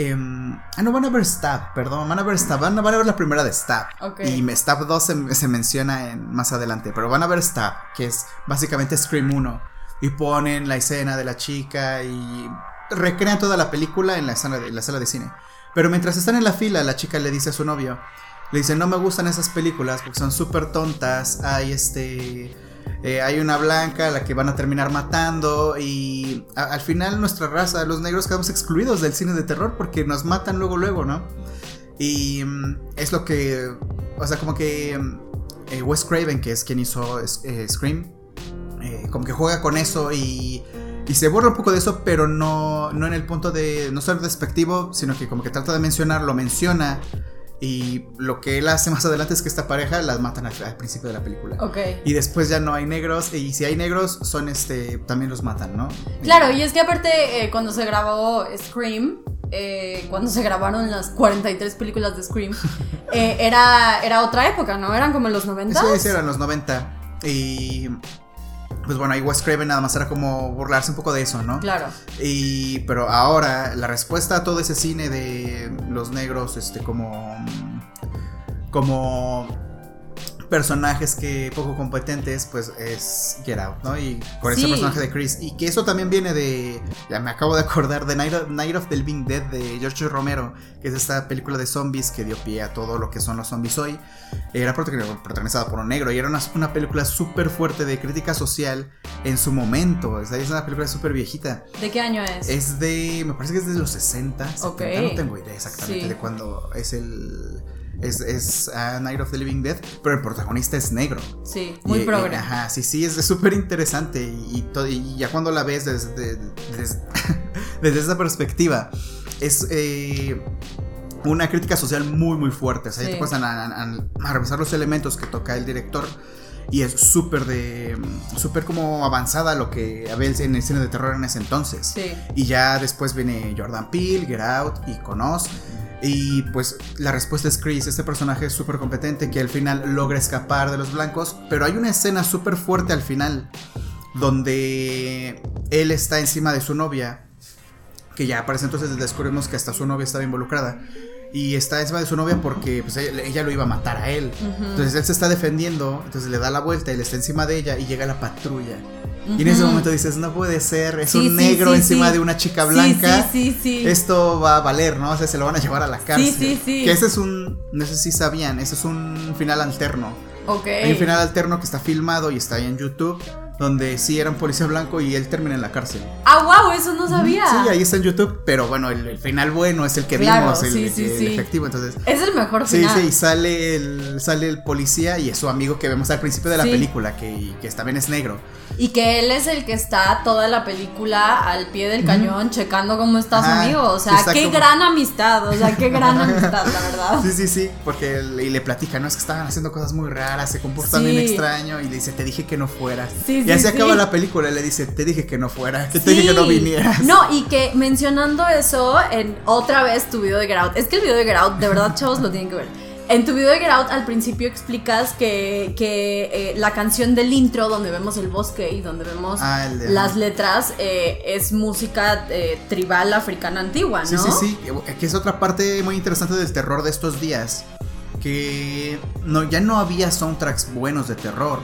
Em, ah, no, van a ver Stab, perdón, van a ver Stab, van a, ver la primera de Stab. Y Stab 2 se, menciona en, más adelante, pero van a ver Stab, que es básicamente Scream 1. Y ponen la escena de la chica y recrean toda la película en la, sala de, la sala de cine. Pero mientras están en la fila, la chica le dice a su novio, le dice, no me gustan esas películas porque son súper tontas, hay este eh, hay una blanca a la que van a terminar matando y al final nuestra raza, los negros, quedamos excluidos del cine de terror porque nos matan luego, luego, ¿no? Y mm, es lo que, o sea, como que mm, eh, Wes Craven, que es quien hizo eh, Scream, como que juega con eso y... Y se borra un poco de eso, pero no, no en el punto de no ser despectivo, sino que como que trata de mencionar, lo menciona y lo que él hace más adelante es que esta pareja las matan al, principio de la película. Ok. Y después ya no hay negros. Y si hay negros, son este. También los matan, ¿no? Claro, y es que aparte, eh, cuando se grabó Scream. Eh, cuando se grabaron las 43 películas de Scream, eh, era, era otra época, ¿no? Eran como los 90. Sí, sí, eran los 90. Y pues bueno, ahí Wes Craven nada más era como burlarse un poco de eso, ¿no? Claro. Y, pero ahora, la respuesta a todo ese cine de los negros, este, como. como personajes que poco competentes, pues es Get Out, ¿no? Y con ese personaje de Chris. Y que eso también viene de. Ya me acabo de acordar de Night of, the Living Dead de George Romero, que es esta película de zombies que dio pie a todo lo que son los zombies hoy. Era protagonizada por un negro y era una, película súper fuerte de crítica social en su momento. Es una película súper viejita. ¿De qué año es? Es de. Me parece que es de los 60. Ok. No tengo idea exactamente de cuándo es el es, Night of the Living Dead, pero el protagonista es negro. Sí, muy progre. ajá, sí, sí, es súper interesante y, y, ya cuando la ves desde, desde, esa perspectiva, es eh, una crítica social muy, muy fuerte. O sea, te puedes a, revisar los elementos que toca el director y es súper de súper como avanzada lo que había en el cine de terror en ese entonces. Sí. Y ya después viene Jordan Peele, Get Out y Conos y pues la respuesta es Chris, este personaje es súper competente que al final logra escapar de los blancos, pero hay una escena súper fuerte al final donde él está encima de su novia, que ya aparece entonces descubrimos que hasta su novia estaba involucrada. Y está encima de su novia porque pues, ella, lo iba a matar a él. Entonces él se está defendiendo, entonces le da la vuelta, él está encima de ella y llega la patrulla. Y en ese momento dices, no puede ser, es un negro encima de una chica blanca. Esto va a valer, ¿no? O sea, se lo van a llevar a la cárcel. Sí, sí, Que ese es un, no sé si sabían, ese es un final alterno. Ok. Hay un final alterno que está filmado y está ahí en YouTube donde sí era un policía blanco y él termina en la cárcel. Ah, wow, eso no sabía. Sí, ahí está en YouTube, pero bueno, el, final bueno es el que vimos, el, efectivo, entonces. Es el mejor final. Sí, sí, y sale el, sale el policía y es su amigo que vemos al principio de la película, que, que también es negro. Y que él es el que está toda la película al pie del cañón checando cómo está su amigo. O sea, qué gran amistad. O sea, qué gran amistad, la verdad. Sí, sí, sí. Porque y le platica, no es que estaban haciendo cosas muy raras, se comportan bien extraño. Y le dice, te dije que no fueras. Sí, y así acaba la película y le dice, te dije que no fueras, que te dije que no vinieras. No, y que mencionando eso en otra vez tu video de Get Es que el video de Get de verdad, chavos, lo tienen que ver en tu video de Get Out al principio explicas que, que eh, la canción del intro donde vemos el bosque y donde vemos ah, las letras eh, es música eh, tribal africana antigua, ¿no? Sí, sí, sí, que es otra parte muy interesante del terror de estos días. que no, ya no había soundtracks buenos de terror.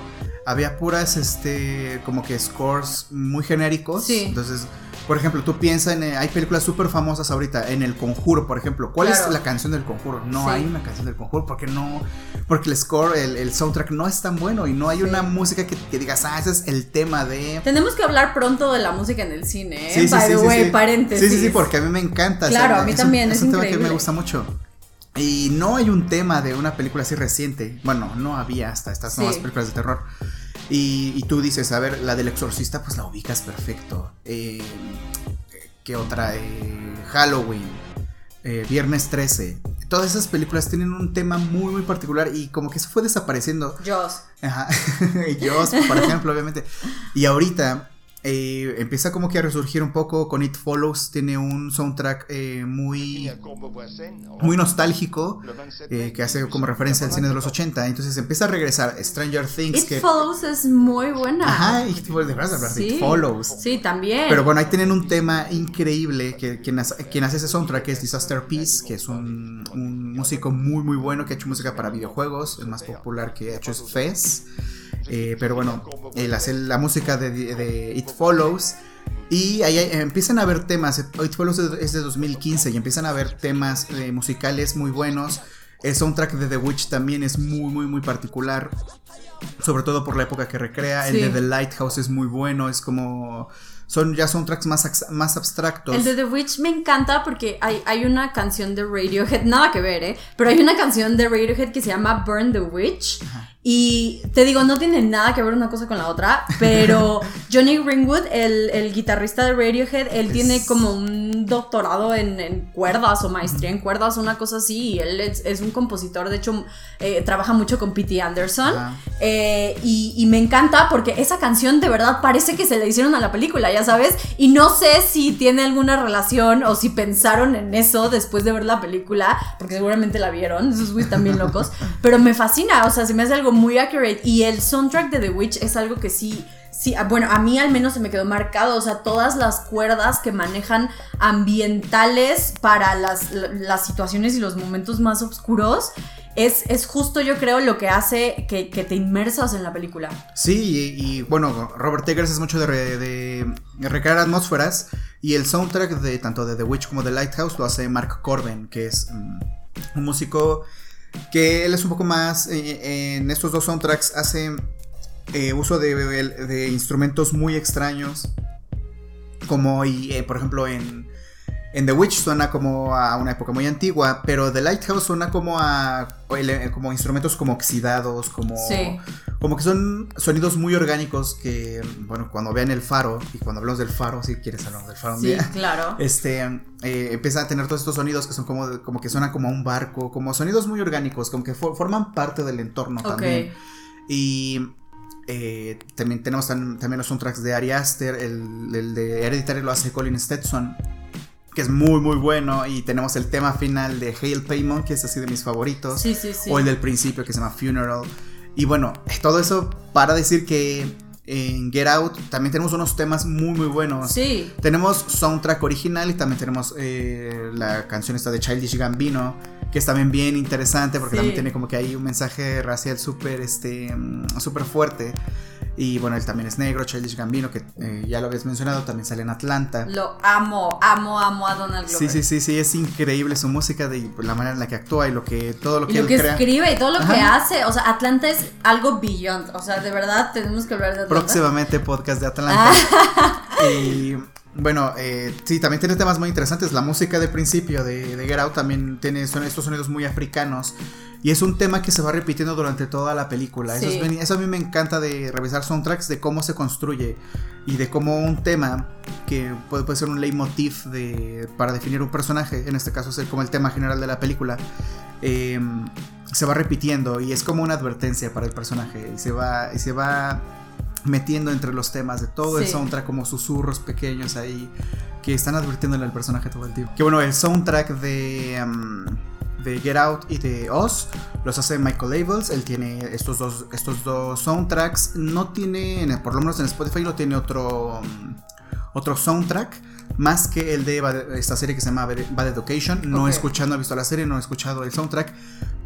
Había puras, este, como que scores muy genéricos. Sí. Entonces, por ejemplo, tú piensas en. eh, hay películas súper famosas ahorita. En El Conjuro, por ejemplo. ¿Cuál Claro. es la canción del Conjuro? No Sí. hay una canción del Conjuro porque no. Porque el score, el, el soundtrack no es tan bueno y no hay Sí. una música que, que digas, ah, ese es el tema de. Tenemos que hablar pronto de la música en el cine, ¿eh? Sí, By the way, paréntesis. Sí, sí, sí, porque a mí me encanta. Claro, a mí también, es un tema que me gusta mucho. Y no hay un tema de una película así reciente. Bueno, no había hasta estas nuevas películas de terror. Y, y tú dices, a ver, la del exorcista, pues la ubicas perfecto. Eh, ¿Qué otra? Eh, Halloween. eh, Viernes 13. Todas esas películas tienen un tema muy, muy particular y como que se fue desapareciendo. Joss. Ajá. Yo, por ejemplo, obviamente. Y ahorita eh, empieza como que a resurgir un poco con It Follows. Tiene un soundtrack eh, muy, muy nostálgico eh, que hace como referencia al cine de los 80. Entonces empieza a regresar Stranger Things. It que, Follows es muy buena. Ajá, de Sí. It Follows. Sí, también. Pero bueno, ahí tienen un tema increíble que quien hace, quien hace ese soundtrack es Disaster Peace, que es un, un músico muy muy bueno que ha hecho música para videojuegos. El más popular que ha hecho es Fez. Eh, pero bueno, él hace la música de, de It Follows. Y ahí empiezan a haber temas. It Follows es de- es de 2015 y empiezan a haber temas eh, musicales muy buenos. El soundtrack de The Witch también es muy, muy, muy particular. Sobre todo por la época que recrea. El de The Lighthouse es muy bueno. Es como. Son ya soundtracks más, ax- más abstractos. El de The Witch me encanta porque hay, hay una canción de Radiohead, nada que ver, ¿eh? Pero hay una canción de Radiohead que se llama Burn the Witch. Y te digo, no tiene nada que ver una cosa con la otra, pero Johnny Greenwood, el, el guitarrista de Radiohead, él Es- tiene como un doctorado en, en cuerdas o maestría en cuerdas, una cosa así, y él es, es un compositor, de hecho, eh, trabaja mucho con Pete Anderson. Eh, y, y me encanta porque esa canción de verdad parece que se le hicieron a la película, ya sabes. Y no sé si tiene alguna relación o si pensaron en eso después de ver la película, porque seguramente la vieron, esos güeyes también locos. Pero me fascina, o sea, se me hace algo muy accurate. Y el soundtrack de The Witch es algo que sí. Sí, ah, bueno, a mí al menos se me quedó marcado, o sea, todas las cuerdas que manejan ambientales para las, las situaciones y los momentos más oscuros, es, es justo yo creo lo que hace que, que te inmersas en la película. Sí, y, y, bueno, Robert Eggers es mucho de recrear atmósferas. Y el soundtrack de tanto de The Witch como de Lighthouse lo hace Mark Corbin, que es mm, un músico que él es un poco más. eh, en estos dos soundtracks hace eh, uso de, instrumentos muy extraños. Como, eh, por ejemplo, en, en The Witch suena como a una época muy antigua, pero The Lighthouse suena como a como instrumentos como oxidados, como, Sí. como que son sonidos muy orgánicos que, bueno, cuando vean el faro, y cuando hablamos del faro, si quieres hablar del faro un Sí, día, claro. este, eh, empieza a tener todos estos sonidos que son como, como que suenan como a un barco, como sonidos muy orgánicos, como que for- forman parte del entorno también. Y eh, también tenemos también los soundtracks de Ari Aster, el, el de Hereditary lo hace Colin Stetson, que es muy muy bueno, y tenemos el tema final de Hail Paymon, que es así de mis favoritos, Sí, sí, sí. o el del principio que se llama Funeral. Y bueno, todo eso para decir que en Get Out también tenemos unos temas muy muy buenos. Sí. Tenemos soundtrack original y también tenemos eh, la canción esta de Childish Gambino, que es también bien interesante porque también tiene como que ahí un mensaje racial súper este, mm, súper fuerte. Y bueno, él también es negro, Childish Gambino, que eh, ya lo habías mencionado, también sale en Atlanta. Lo amo, amo, amo a Donald Glover. Sí, sí, sí, sí, es increíble su música, de pues, la manera en la que actúa y lo que todo lo que Y lo él que crea. escribe y todo lo que hace. O sea, Atlanta es algo beyond. O sea, de verdad tenemos que hablar de Atlanta. Próximamente podcast de Atlanta. y bueno, eh, sí, también tiene temas muy interesantes. La música de principio de, de Get Out también tiene son estos sonidos muy africanos. Y es un tema que se va repitiendo durante toda la película. Eso, es a mí me encanta de revisar soundtracks, de cómo se construye y de cómo un tema que puede, puede ser un leitmotiv de, para definir un personaje, en este caso es el- como el tema general de la película, eh, se va repitiendo y es como una advertencia para el personaje y se va, y se va metiendo entre los temas de todo el soundtrack como susurros pequeños ahí que están advirtiéndole al personaje todo el tiempo. Que bueno, el soundtrack de, um, de Get Out y de Oz los hace Michael Labels. Él tiene estos dos, estos dos soundtracks. No tiene, en- por lo menos en Spotify, no tiene otro, um, otro soundtrack. Más que el de Bad- esta serie que se llama Bad Education. No he escuchado, no he visto la serie, no he escuchado el soundtrack.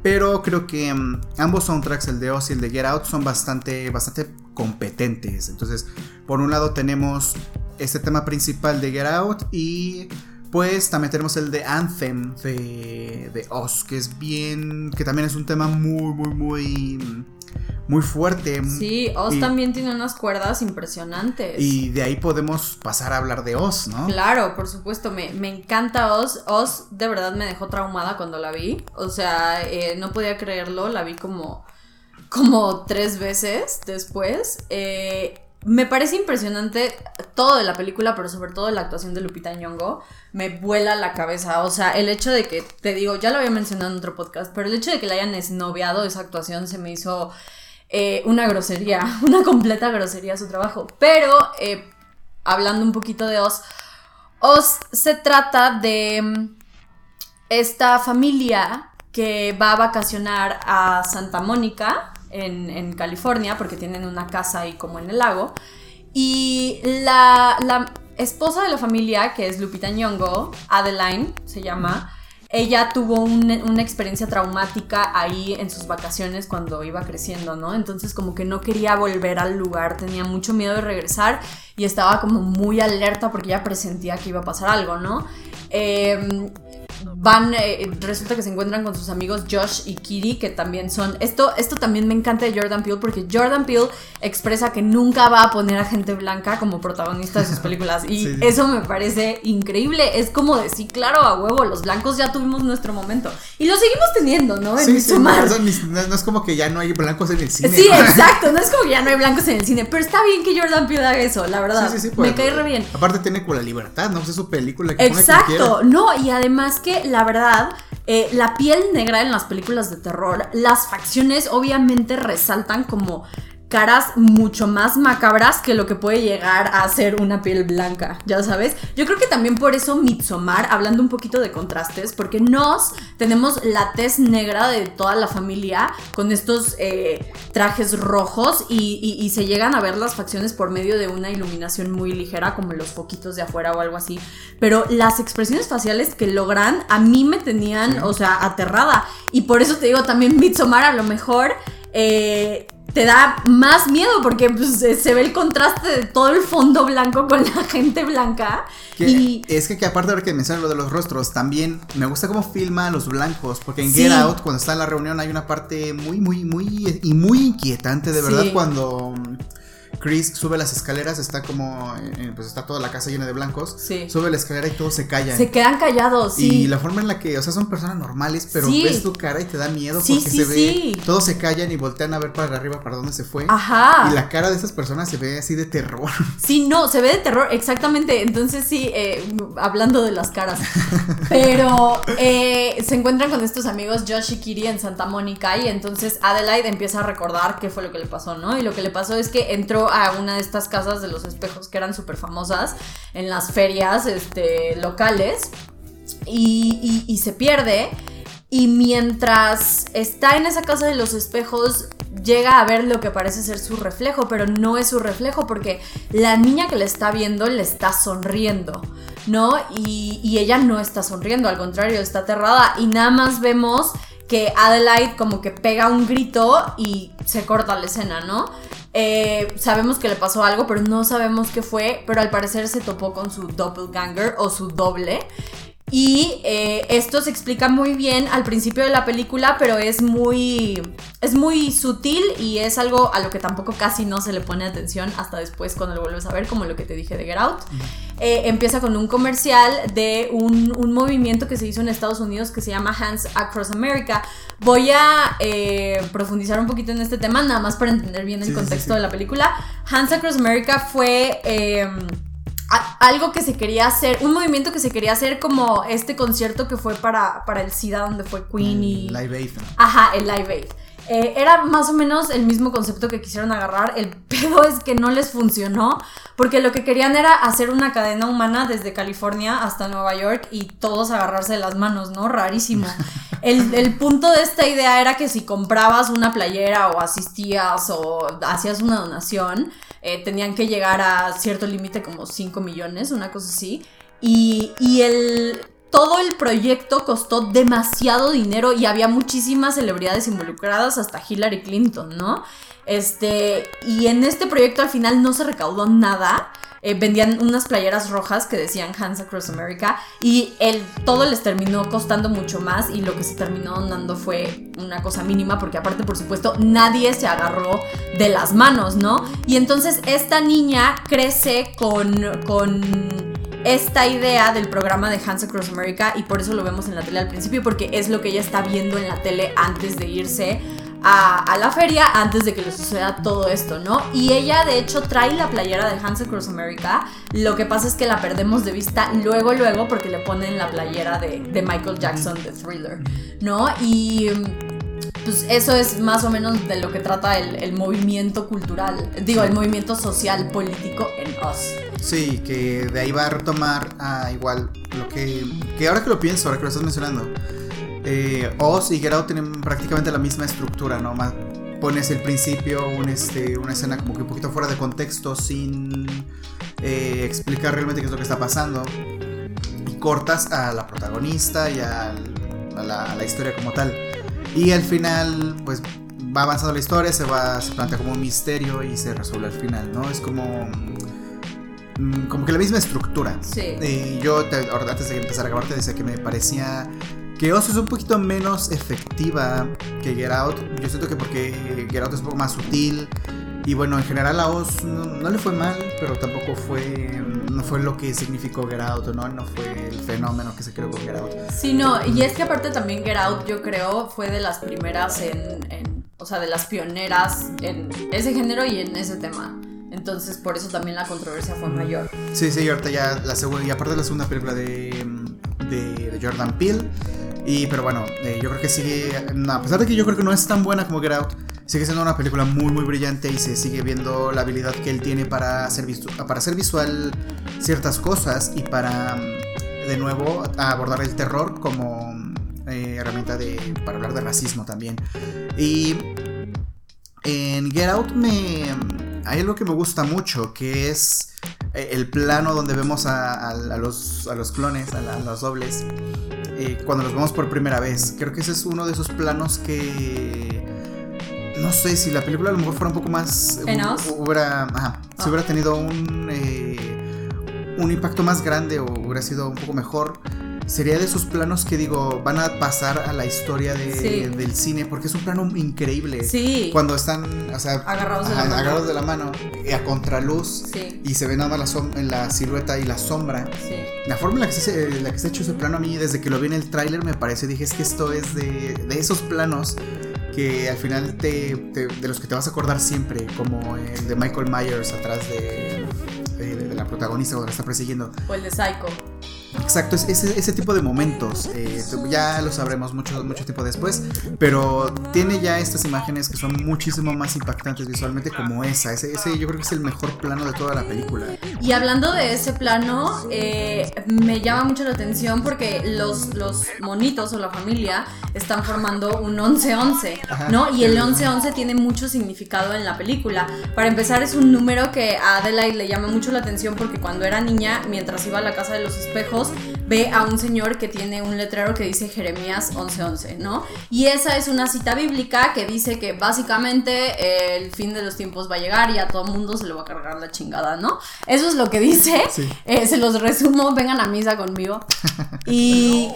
Pero creo que mm, ambos soundtracks, el de Oz y el de Get Out, son bastante, bastante competentes. Entonces, por un lado tenemos este tema principal de Get Out y pues también tenemos el de Anthem de, de Oz, que es bien, que también es un tema muy, muy, muy muy fuerte. Sí, Oz también tiene unas cuerdas impresionantes. Y de ahí podemos pasar a hablar de Oz, ¿no? Claro, por supuesto, me, encanta Oz. Oz de verdad me dejó traumada cuando la vi. O sea, eh, no podía creerlo, la vi como, como tres veces después. Eh, me parece impresionante todo de la película, pero sobre todo la actuación de Lupita Nyong'o. Me vuela la cabeza. O sea, el hecho de que, te digo, ya lo había mencionado en otro podcast, pero el hecho de que la hayan esnoviado esa actuación se me hizo eh, una grosería, una completa grosería su trabajo. Pero, eh, hablando un poquito de Oz, Oz se trata de mm, esta familia que va a vacacionar a Santa Mónica, en, California, porque tienen una casa ahí como en el lago. Y la, la esposa de la familia, que es Lupita Nyong'o, Adeline se llama, ella tuvo una experiencia traumática ahí en sus vacaciones cuando iba creciendo, ¿no? Entonces como que no quería volver al lugar, tenía mucho miedo de regresar y estaba como muy alerta porque ya presentía que iba a pasar algo, ¿no? Eh, van, eh, resulta que se encuentran con sus amigos Josh y Kitty, que también son, esto, esto también me encanta de Jordan Peele, porque Jordan Peele expresa que nunca va a poner a gente blanca como protagonista de sus películas, y eso me parece increíble, es como decir, claro, a huevo, los blancos ya tuvimos nuestro momento, y lo seguimos teniendo, ¿no? En sí, no, es como que ya no hay blancos en el cine. Sí, exacto, no es como que ya no hay blancos en el cine, pero está bien que Jordan Peele haga eso, la verdad, me pues, cae re bien. Aparte tiene con la libertad, ¿no? es su película que Exacto, no, y además que la verdad, eh, la piel negra en las películas de terror, las facciones obviamente resaltan como caras mucho más macabras que lo que puede llegar a ser una piel blanca, ya sabes. Yo creo que también por eso Midsommar, hablando un poquito de contrastes, porque nos tenemos la tez negra de toda la familia con estos eh, trajes rojos y, se llegan a ver las facciones por medio de una iluminación muy ligera, como los foquitos de afuera o algo así. Pero las expresiones faciales que logran a mí me tenían, o sea, aterrada. Y por eso te digo también Midsommar a lo mejor... Eh, te da más miedo porque pues, se ve el contraste de todo el fondo blanco con la gente blanca. y es que, aparte de que mencionas lo de los rostros, también me gusta cómo filma a los blancos, porque en Get Out, cuando está en la reunión, hay una parte muy, muy, muy, y muy inquietante, de verdad, cuando Chris sube las escaleras, está como, eh, pues está toda la casa llena de blancos. Sí. Sube la escalera y todos se callan. Se quedan callados, sí. Y la forma en la que, o sea, son personas normales, pero ves tu cara y te da miedo porque se ve, todos se callan y voltean a ver para arriba para dónde se fue. Ajá. Y la cara de esas personas se ve así de terror. Sí, no, se ve de terror, exactamente. Entonces sí, eh, hablando de las caras. Pero eh, se encuentran con estos amigos Josh y Kiri en Santa Mónica y entonces Adelaide empieza a recordar qué fue lo que le pasó, ¿no? Y lo que le pasó es que entró a una de estas casas de los espejos que eran súper famosas en las ferias este, locales y, se pierde. Y mientras está en esa casa de los espejos, llega a ver lo que parece ser su reflejo, pero no es su reflejo porque la niña que le está viendo le está sonriendo, ¿no? Y, y, ella no está sonriendo, al contrario, está aterrada y nada más vemos que Adelaide como que pega un grito y se corta la escena, ¿no? Eh, sabemos que le pasó algo, pero no sabemos qué fue. Pero al parecer se topó con su doppelganger o su doble. Y eh, esto se explica muy bien al principio de la película, pero es muy, es muy sutil y es algo a lo que tampoco casi no se le pone atención hasta después cuando lo vuelves a ver, como lo que te dije de Get Out. Eh, empieza con un comercial de un, movimiento que se hizo en Estados Unidos que se llama Hands Across America. Voy a eh, profundizar un poquito en este tema, nada más para entender bien el contexto de la película. Hands Across America fue em, algo que se quería hacer, un movimiento que se quería hacer como este concierto que fue para, para el SIDA donde fue Queen y... Live Aid. Ajá, el Live Aid. Eh, era más o menos el mismo concepto que quisieron agarrar. El pedo es que no les funcionó. Porque lo que querían era hacer una cadena humana desde California hasta Nueva York y todos agarrarse de las manos, ¿no? Rarísimo. El, el punto de esta idea era que si comprabas una playera o asistías o hacías una donación, eh, tenían que llegar a cierto límite como 5 millones, una cosa así. Y, y el, todo el proyecto costó demasiado dinero y había muchísimas celebridades involucradas, hasta Hillary Clinton, ¿no? Este, y en este proyecto al final no se recaudó nada. Eh, vendían unas playeras rojas que decían Hands Across America y el, todo les terminó costando mucho más y lo que se terminó dando fue una cosa mínima porque aparte por supuesto nadie se agarró de las manos, ¿no? Y entonces esta niña crece con, con esta idea del programa de Hands Across America y por eso lo vemos en la tele al principio porque es lo que ella está viendo en la tele antes de irse a, la feria antes de que le suceda todo esto, ¿no? Y ella de hecho trae la playera de Hands Across America, lo que pasa es que la perdemos de vista luego, luego, porque le ponen la playera de, Michael Jackson de Thriller, ¿no? Y pues eso es más o menos de lo que trata el, movimiento cultural, digo, el movimiento social político en Us. Sí, que de ahí va a retomar a igual lo que, que ahora que lo pienso, ahora que lo estás mencionando, eh, Oz y Get Out tienen prácticamente la misma estructura, ¿no? Más pones el principio, este, una escena como que un poquito fuera de contexto, sin eh, explicar realmente qué es lo que está pasando. Y cortas a la protagonista y a, la, historia como tal. Y al final, pues va avanzando la historia, se va, se plantea como un misterio y se resuelve al final, ¿no? Es como como que la misma estructura. Sí. Yo, antes de empezar a acabar, te decía que me parecía que Oz es un poquito menos efectiva que Get Out. Yo siento que porque Get Out es un poco más sutil. Y bueno, en general a Oz no, le fue mal, pero tampoco fue no fue lo que significó Get Out, ¿no? No fue el fenómeno que se creó con Get Out. Sí, no, y es que aparte también Get Out, yo creo, fue de las primeras en, o sea, de las pioneras en ese género y en ese tema. Entonces, por eso también la controversia fue mayor. Sí, sí, y ahorita ya la segunda, y aparte de la segunda película de, de Jordan Peele, y, pero bueno, eh, yo creo que sigue, a pesar de que yo creo que no es tan buena como Get Out, sigue siendo una película muy, muy brillante y se sigue viendo la habilidad que él tiene para hacer, para hacer visual ciertas cosas y para, de nuevo, abordar el terror como eh, herramienta de, para hablar de racismo también. Y en Get Out me, hay algo que me gusta mucho, que es eh, el plano donde vemos a, los, a los, clones, a, los dobles, eh, cuando los vemos por primera vez. Creo que ese es uno de esos planos que... No sé si la película a lo mejor fuera un poco más... Hubiera, ajá, Si ah. hubiera tenido un, eh, un impacto más grande o hubiera sido un poco mejor sería de esos planos que digo, van a pasar a la historia del cine, porque es un plano increíble. Sí. Cuando están, o sea, agarrados, de, la agarrados de la mano, eh, a contraluz, y se ve nada más la, en la silueta y la sombra. La forma en la que, se, la que se ha hecho ese plano a mí, desde que lo vi en el tráiler, me parece, dije, es que esto es de, de esos planos que al final te, de los que te vas a acordar siempre, como el de Michael Myers atrás de, de, la protagonista cuando la está persiguiendo. O el de Psycho. Exacto, es ese, ese, tipo de momentos. Eh, ya lo sabremos mucho, mucho tiempo después. Pero tiene ya estas imágenes que son muchísimo más impactantes visualmente como esa. Ese, ese yo creo que es el mejor plano de toda la película. Y hablando de ese plano, eh, me llama mucho la atención porque los, los monitos o la familia están formando un 11-11, ¿no? Y el 11-11 tiene mucho significado en la película. Para empezar, es un número que a Adelaide le llama mucho la atención porque cuando era niña, mientras iba a la casa de los espejos, ve a un señor que tiene un letrero que dice Jeremías 11:11, ¿no? Y esa es una cita bíblica que dice que básicamente el fin de los tiempos va a llegar y a todo mundo se le va a cargar la chingada, ¿no? Eso es lo que dice. Eh, se los resumo, vengan a misa conmigo. Y,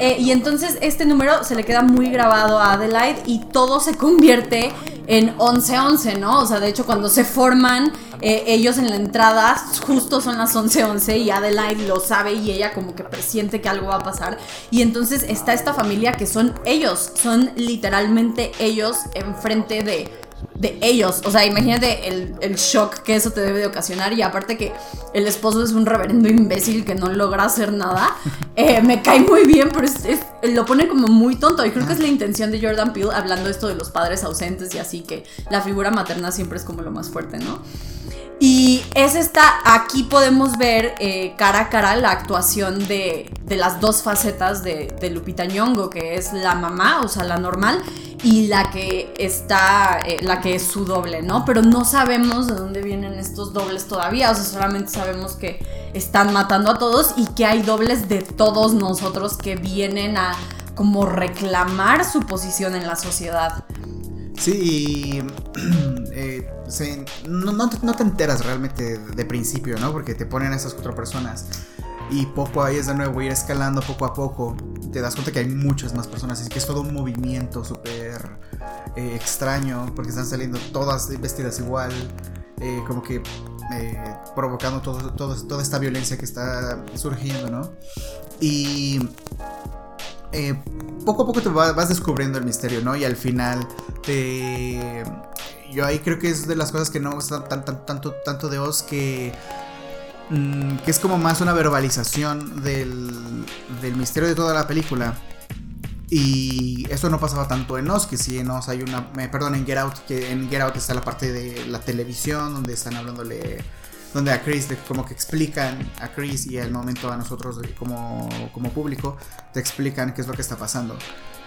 eh, y entonces este número se le queda muy grabado a Adelaide y todo se convierte en 11-11, ¿no? O sea, de hecho, cuando se forman eh, ellos en la entrada, justo son las 11-11 y Adelaide lo sabe y ella como que presiente que algo va a pasar. Y entonces está esta familia que son ellos, son literalmente ellos enfrente de de ellos. O sea, imagínate el, shock que eso te debe de ocasionar. Y aparte que el esposo es un reverendo imbécil que no logra hacer nada. Eh, me cae muy bien, pero lo pone como muy tonto. Y creo que es la intención de Jordan Peele hablando esto de los padres ausentes y así que la figura materna siempre es como lo más fuerte, ¿no? Y es esta, aquí podemos ver eh, cara a cara la actuación de, las dos facetas de, de, Lupita Nyong'o, que es la mamá, o sea, la normal, y la que está, eh, la que es su doble, ¿no? Pero no sabemos de dónde vienen estos dobles todavía, o sea, solamente sabemos que están matando a todos y que hay dobles de todos nosotros que vienen a como reclamar su posición en la sociedad. Sí, eh, no, te enteras realmente de, principio, ¿no? Porque te ponen a esas cuatro personas y poco ahí es de nuevo ir escalando poco a poco. Te das cuenta que hay muchas más personas, y que es todo un movimiento súper eh, extraño porque están saliendo todas vestidas igual, eh, como que provocando todo, toda esta violencia que está surgiendo, ¿no? Y eh, poco a poco te vas descubriendo el misterio, ¿no? Y al final te... Yo ahí creo que es de las cosas que no gustan tan, tanto, tanto de Oz que... Mm, que es como más una verbalización del, del misterio de toda la película. Y eso no pasaba tanto en Oz, que si en Oz hay una... perdón, en Get Out, que en Get Out está la parte de la televisión, donde están hablándole donde a Chris como que explican a Chris y al momento a nosotros como, como público te explican qué es lo que está pasando.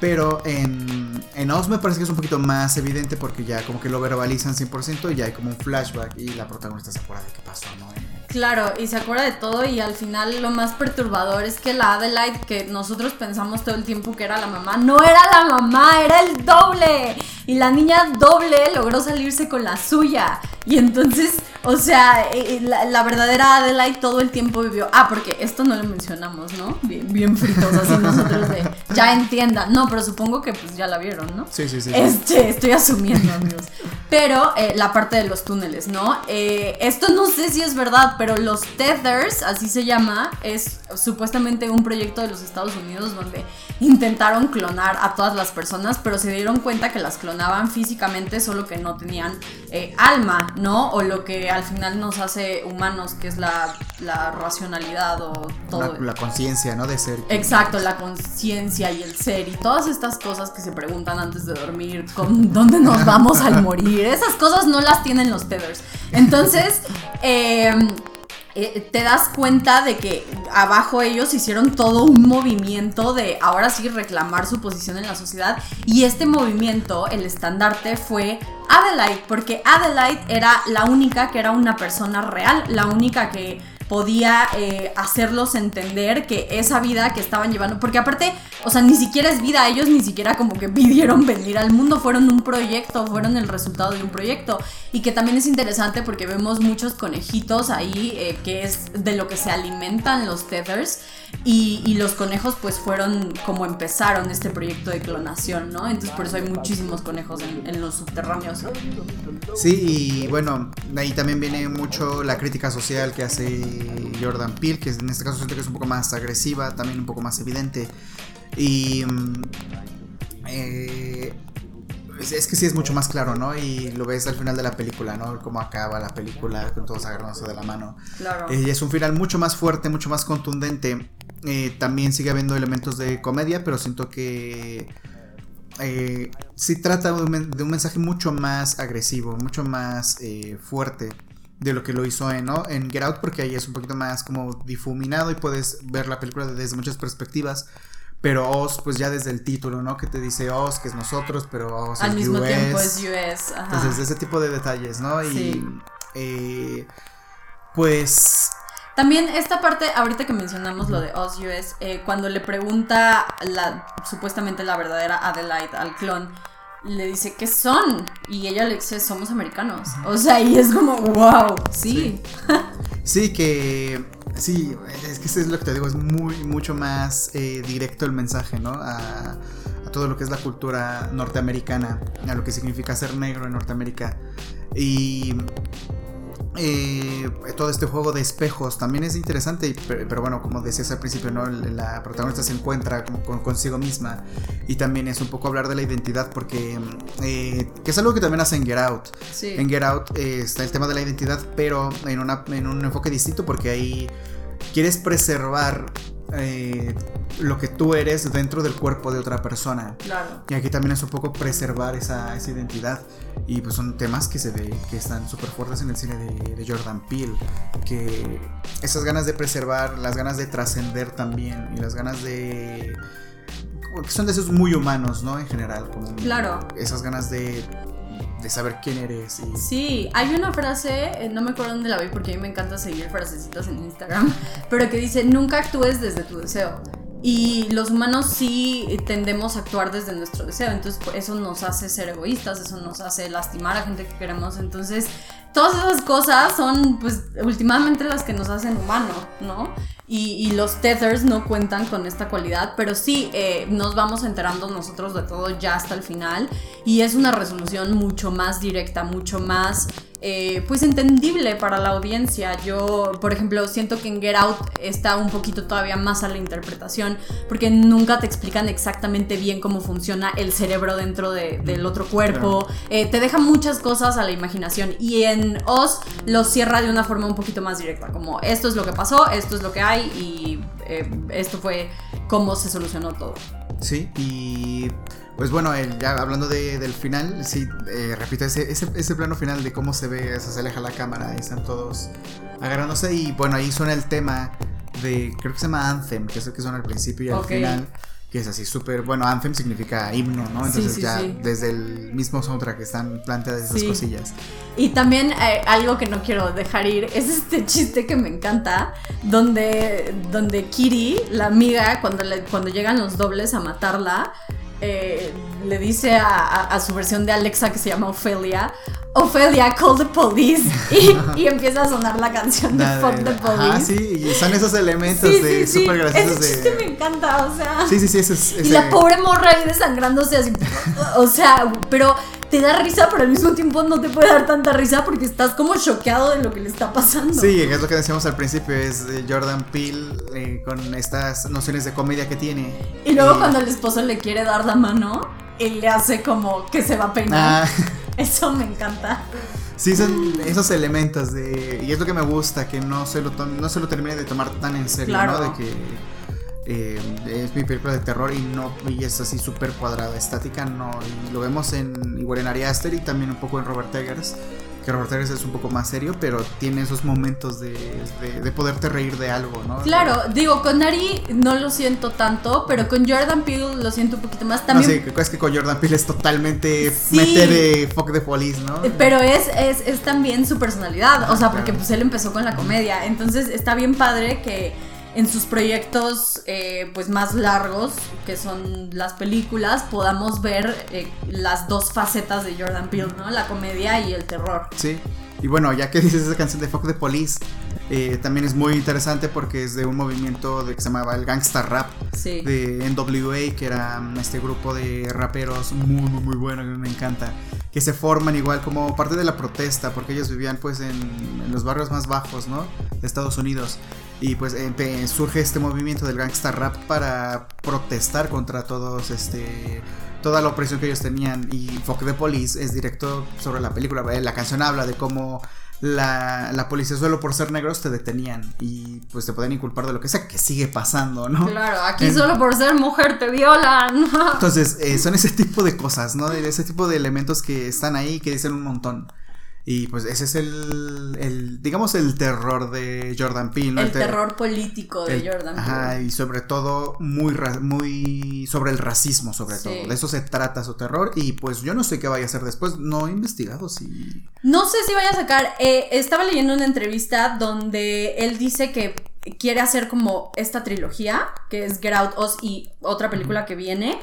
Pero en, en Oz me parece que es un poquito más evidente porque ya como que lo verbalizan 100% y ya hay como un flashback y la protagonista se acuerda de qué pasó, ¿no? Claro, y se acuerda de todo y al final lo más perturbador es que la Adelaide que nosotros pensamos todo el tiempo que era la mamá, no era la mamá, era el doble. Y la niña doble logró salirse con la suya. Y entonces, o sea, eh, eh, la, verdadera Adelaide todo el tiempo vivió. Ah, porque esto no lo mencionamos, ¿no? Bien, bien fritos, así nosotros de. Ya entienda. No, pero supongo que pues ya la vieron, ¿no? Sí, sí, sí. Este, estoy asumiendo, amigos. Pero eh, la parte de los túneles, ¿no? esto no sé si es verdad, pero los Tethers, así se llama, es supuestamente un proyecto de los Estados Unidos donde intentaron clonar a todas las personas, pero se dieron cuenta que las clonaban físicamente, solo que no tenían alma, ¿no? O lo que al final nos hace humanos, que es la, racionalidad o todo. La, conciencia, ¿no? De ser. Exacto, la conciencia y el ser y todas estas cosas que se preguntan antes de dormir, con dónde nos vamos al morir. Esas cosas no las tienen los tethers. Entonces, eh, eh, te das cuenta de que abajo ellos hicieron todo un movimiento de ahora sí reclamar su posición en la sociedad y este movimiento, el estandarte fue Adelaide, porque Adelaide era la única que era una persona real, la única que podía eh, hacerlos entender que esa vida que estaban llevando, porque aparte, o sea, ni siquiera es vida, ellos ni siquiera como que pidieron venir al mundo, fueron un proyecto, fueron el resultado de un proyecto, y que también es interesante porque vemos muchos conejitos ahí, eh, que es de lo que se alimentan los tethers, y, los conejos pues fueron como empezaron este proyecto de clonación, ¿no? Entonces por eso hay muchísimos conejos en, los subterráneos. Sí, y bueno, ahí también viene mucho la crítica social que hace Jordan Peele, que en este caso siento que es un poco más agresiva, también un poco más evidente. Y... Mm, eh, es que sí es mucho más claro, ¿no? Y lo ves al final de la película, ¿no? Cómo acaba la película con todos agarrándose de la mano. Claro. y es un final mucho más fuerte, mucho más contundente. Eh, también sigue habiendo elementos de comedia, pero siento que eh, sí trata de un, mensaje mucho más agresivo, mucho más eh, fuerte de lo que lo hizo en, ¿no? en Get Out, porque ahí es un poquito más como difuminado y puedes ver la película desde muchas perspectivas. Pero Oz, pues ya desde el título, ¿no? Que te dice Oz, que es nosotros, pero Oz Al mismo tiempo es US. Entonces, ese tipo de detalles, ¿no? Y pues también esta parte, ahorita que mencionamos lo de Oz US, eh, cuando le pregunta la, supuestamente la verdadera Adelaide al clon, le dice, ¿qué son? Y ella le dice, somos americanos. O sea, y es como, wow, sí. Sí, que, sí, es que eso es lo que te digo, es muy, mucho más eh, directo el mensaje, ¿no? A, a todo lo que es la cultura norteamericana, a lo que significa ser negro en Norteamérica. Y eh, todo este juego de espejos también es interesante, pero, bueno, como decías al principio, ¿no? la protagonista se encuentra con, consigo misma y también es un poco hablar de la identidad porque eh, que es algo que también hace en Get Out. En Get Out eh, está el tema de la identidad, pero en, una, en un enfoque distinto porque ahí quieres preservar eh, lo que tú eres dentro del cuerpo de otra persona. Claro. Y aquí también es un poco preservar esa, esa identidad. Y pues son temas que se ve que están súper fuertes en el cine de, Jordan Peele. Que esas ganas de preservar, las ganas de trascender también. Y las ganas de. que son deseos muy humanos, ¿no? En general. claro. Esas ganas de saber quién eres. Y... Sí, hay una frase, eh, no me acuerdo dónde la vi porque a mí me encanta seguir frasecitas en Instagram, pero que dice, nunca actúes desde tu deseo. Y los humanos sí tendemos a actuar desde nuestro deseo, entonces eso nos hace ser egoístas, eso nos hace lastimar a gente que queremos, entonces todas esas cosas son pues últimamente las que nos hacen humanos, ¿no? Y, los tethers no cuentan con esta cualidad, pero sí eh, nos vamos enterando nosotros de todo ya hasta el final y es una resolución mucho más directa, mucho más eh, pues entendible para la audiencia. Yo, por ejemplo, siento que en Get Out está un poquito todavía más a la interpretación, porque nunca te explican exactamente bien cómo funciona el cerebro dentro del otro cuerpo. Eh, te deja muchas cosas a la imaginación. Y en Oz lo cierra de una forma un poquito más directa, como esto es lo que pasó, esto es lo que hay y eh, esto fue cómo se solucionó todo. Sí, y pues bueno, ya hablando del final, sí, eh, repito, ese, ese, plano final de cómo se ve, se aleja la cámara y están todos agarrándose. Y bueno, ahí suena el tema de, creo que se llama Anthem, que es el que suena al principio y al final. Que es así súper, bueno, Anthem significa himno, ¿no? Entonces ya desde el mismo soundtrack están planteadas esas cosillas. Y también eh, algo que no quiero dejar ir es este chiste que me encanta, donde, donde Kiri, la amiga, cuando, cuando llegan los dobles a matarla, eh, le dice a, su versión de Alexa que se llama Ophelia, Ophelia, call the police. Y, empieza a sonar la canción de Fuck the Police. Ah, sí, y son esos elementos de súper graciosos. Ese chiste me encanta, o sea. Sí, sí, sí, ese es. Y la pobre morra ahí desangrándose así. o sea, pero te da risa, pero al mismo tiempo no te puede dar tanta risa porque estás como choqueado de lo que le está pasando. Sí, es lo que decíamos al principio, es Jordan Peele eh, con estas nociones de comedia que tiene. Y luego cuando el esposo le quiere dar la mano, él le hace como que se va a peinar. Ah. Eso me encanta. Sí, son esos elementos de... Y es lo que me gusta, que no se lo, no se lo termine de tomar tan en serio, ¿no? De que eh, es mi película de terror y no y es así súper cuadrada, estática, no. Y lo vemos en igual en Ari Aster y también un poco en Robert Eggers. Que Robert Eggers es un poco más serio, pero tiene esos momentos de, de, poderte reír de algo, ¿no? Claro, digo, con Ari no lo siento tanto, pero con Jordan Peele lo siento un poquito más. También... No, sí, es que con Jordan Peele es totalmente meter de fuck de police, ¿no? Pero es, es, es también su personalidad, o sea, porque pues él empezó con la comedia, entonces está bien padre que en sus proyectos eh, pues más largos, que son las películas, podamos ver eh, las dos facetas de Jordan Peele, ¿no? La comedia y el terror. Sí. Y bueno, ya que dices esa canción de Fuck the Police, eh, también es muy interesante porque es de un movimiento de, que se llamaba el Gangsta Rap de NWA, que era mm, este grupo de raperos muy, muy, muy bueno, que me encanta, que se forman igual como parte de la protesta, porque ellos vivían pues en, en los barrios más bajos, ¿no? De Estados Unidos. Y pues surge este movimiento del gangsta rap para protestar contra todos este toda la opresión que ellos tenían y Fuck the Police es directo sobre la película, la canción habla de cómo la, la, policía solo por ser negros te detenían y pues te pueden inculpar de lo que sea, que sigue pasando, ¿no? Claro, aquí solo por ser mujer te violan. Entonces, eh, son ese tipo de cosas, ¿no? Ese tipo de elementos que están ahí que dicen un montón. Y pues ese es el, el digamos, el terror de Jordan Peele. El, terror político de Jordan Peele. Ajá, y sobre todo muy, muy sobre el racismo, sobre todo. De eso se trata su terror. Y pues yo no sé qué vaya a hacer después. No he investigado si... No sé si vaya a sacar... Eh, estaba leyendo una entrevista donde él dice que quiere hacer como esta trilogía, que es Get Out, Us y otra película que viene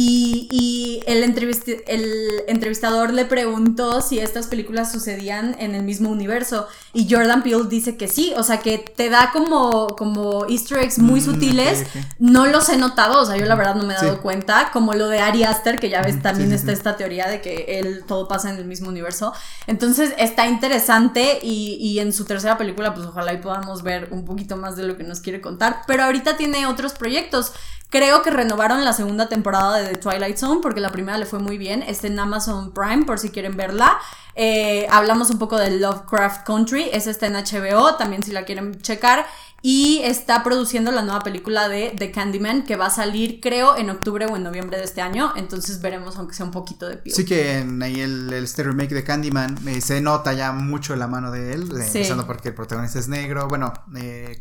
y, el, el, entrevistador le preguntó si estas películas sucedían en el mismo universo. Y Jordan Peele dice que sí, o sea que te da como, como easter eggs muy mm, sutiles. No los he notado, o sea, yo la verdad no me he dado cuenta. Como lo de Ari Aster, que ya ves, también está esta teoría de que él todo pasa en el mismo universo. Entonces está interesante y, y en su tercera película, pues ojalá y podamos ver un poquito más de lo que nos quiere contar. Pero ahorita tiene otros proyectos. Creo que renovaron la segunda temporada de The Twilight Zone porque la primera le fue muy bien. Está en Amazon Prime por si quieren verla. Eh, hablamos un poco de Lovecraft Country. Esa está en HBO, también si la quieren checar. Y está produciendo la nueva película de The Candyman que va a salir, creo, en octubre o en noviembre de este año. Entonces veremos, aunque sea un poquito de pie. Sí, que en ahí el, este remake de Candyman eh, se nota ya mucho la mano de él. Eh, Pensando porque el protagonista es negro. Bueno,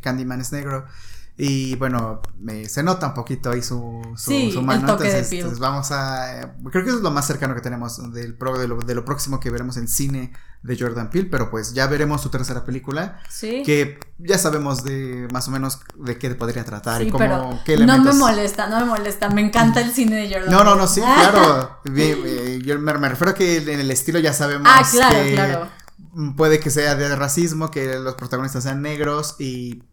Candyman es negro. Y bueno, se nota un poquito ahí su, su, mano. entonces, vamos a. Creo que eso es lo más cercano que tenemos del pro, de, lo, de lo próximo que veremos en cine de Jordan Peele, pero pues ya veremos su tercera película. Sí. Que ya sabemos de más o menos de qué podría tratar y cómo, qué elementos... No me molesta, no me molesta, me encanta el cine de Jordan No, no, no, sí, claro. Eh, yo me, refiero a que en el estilo ya sabemos ah, claro, claro. puede que sea de racismo, que los protagonistas sean negros y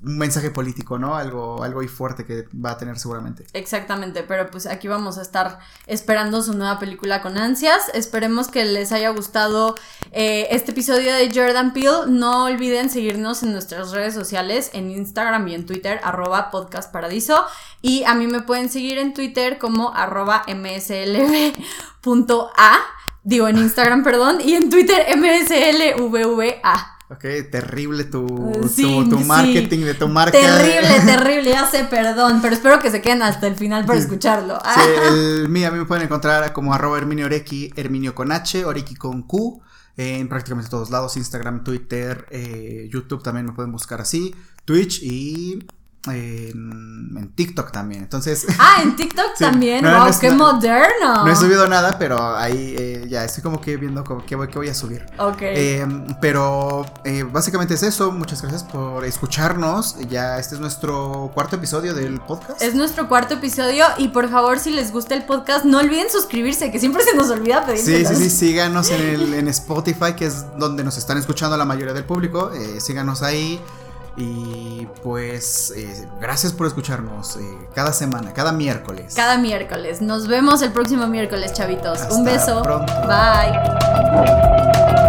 un mensaje político, ¿no? Algo, algo y fuerte que va a tener seguramente. Exactamente, pero pues aquí vamos a estar esperando su nueva película con ansias. Esperemos que les haya gustado eh, este episodio de Jordan Peele. No olviden seguirnos en nuestras redes sociales, en Instagram y en Twitter, arroba podcastparadiso. Y a mí me pueden seguir en Twitter como arroba mslv.a. Digo en Instagram, perdón, y en Twitter mslvva. Ok, terrible tu, tu, marketing de tu marca. Terrible, terrible, ya sé, perdón, pero espero que se queden hasta el final para escucharlo. Sí, el mío a mí me pueden encontrar como arroba Herminio Orequi, Herminio con H, Orequi con Q, en prácticamente todos lados, Instagram, Twitter, eh, YouTube también me pueden buscar así, Twitch y en, TikTok también. Entonces. Ah, en TikTok también. wow, qué moderno. No he subido nada, pero ahí eh, ya estoy como que viendo qué voy, qué voy a subir. Ok. Em, pero eh, básicamente es eso. Muchas gracias por escucharnos. Ya este es nuestro cuarto episodio del podcast. Es nuestro cuarto episodio. Y por favor, si les gusta el podcast, no olviden suscribirse, que siempre se nos olvida pedir. Sí, sí, sí. Síganos en, el, en Spotify, que es donde nos están escuchando la mayoría del público. Eh, síganos ahí. Y pues eh, gracias por escucharnos eh, cada semana, cada miércoles. Cada miércoles. Nos vemos el próximo miércoles, chavitos. Un beso. Bye.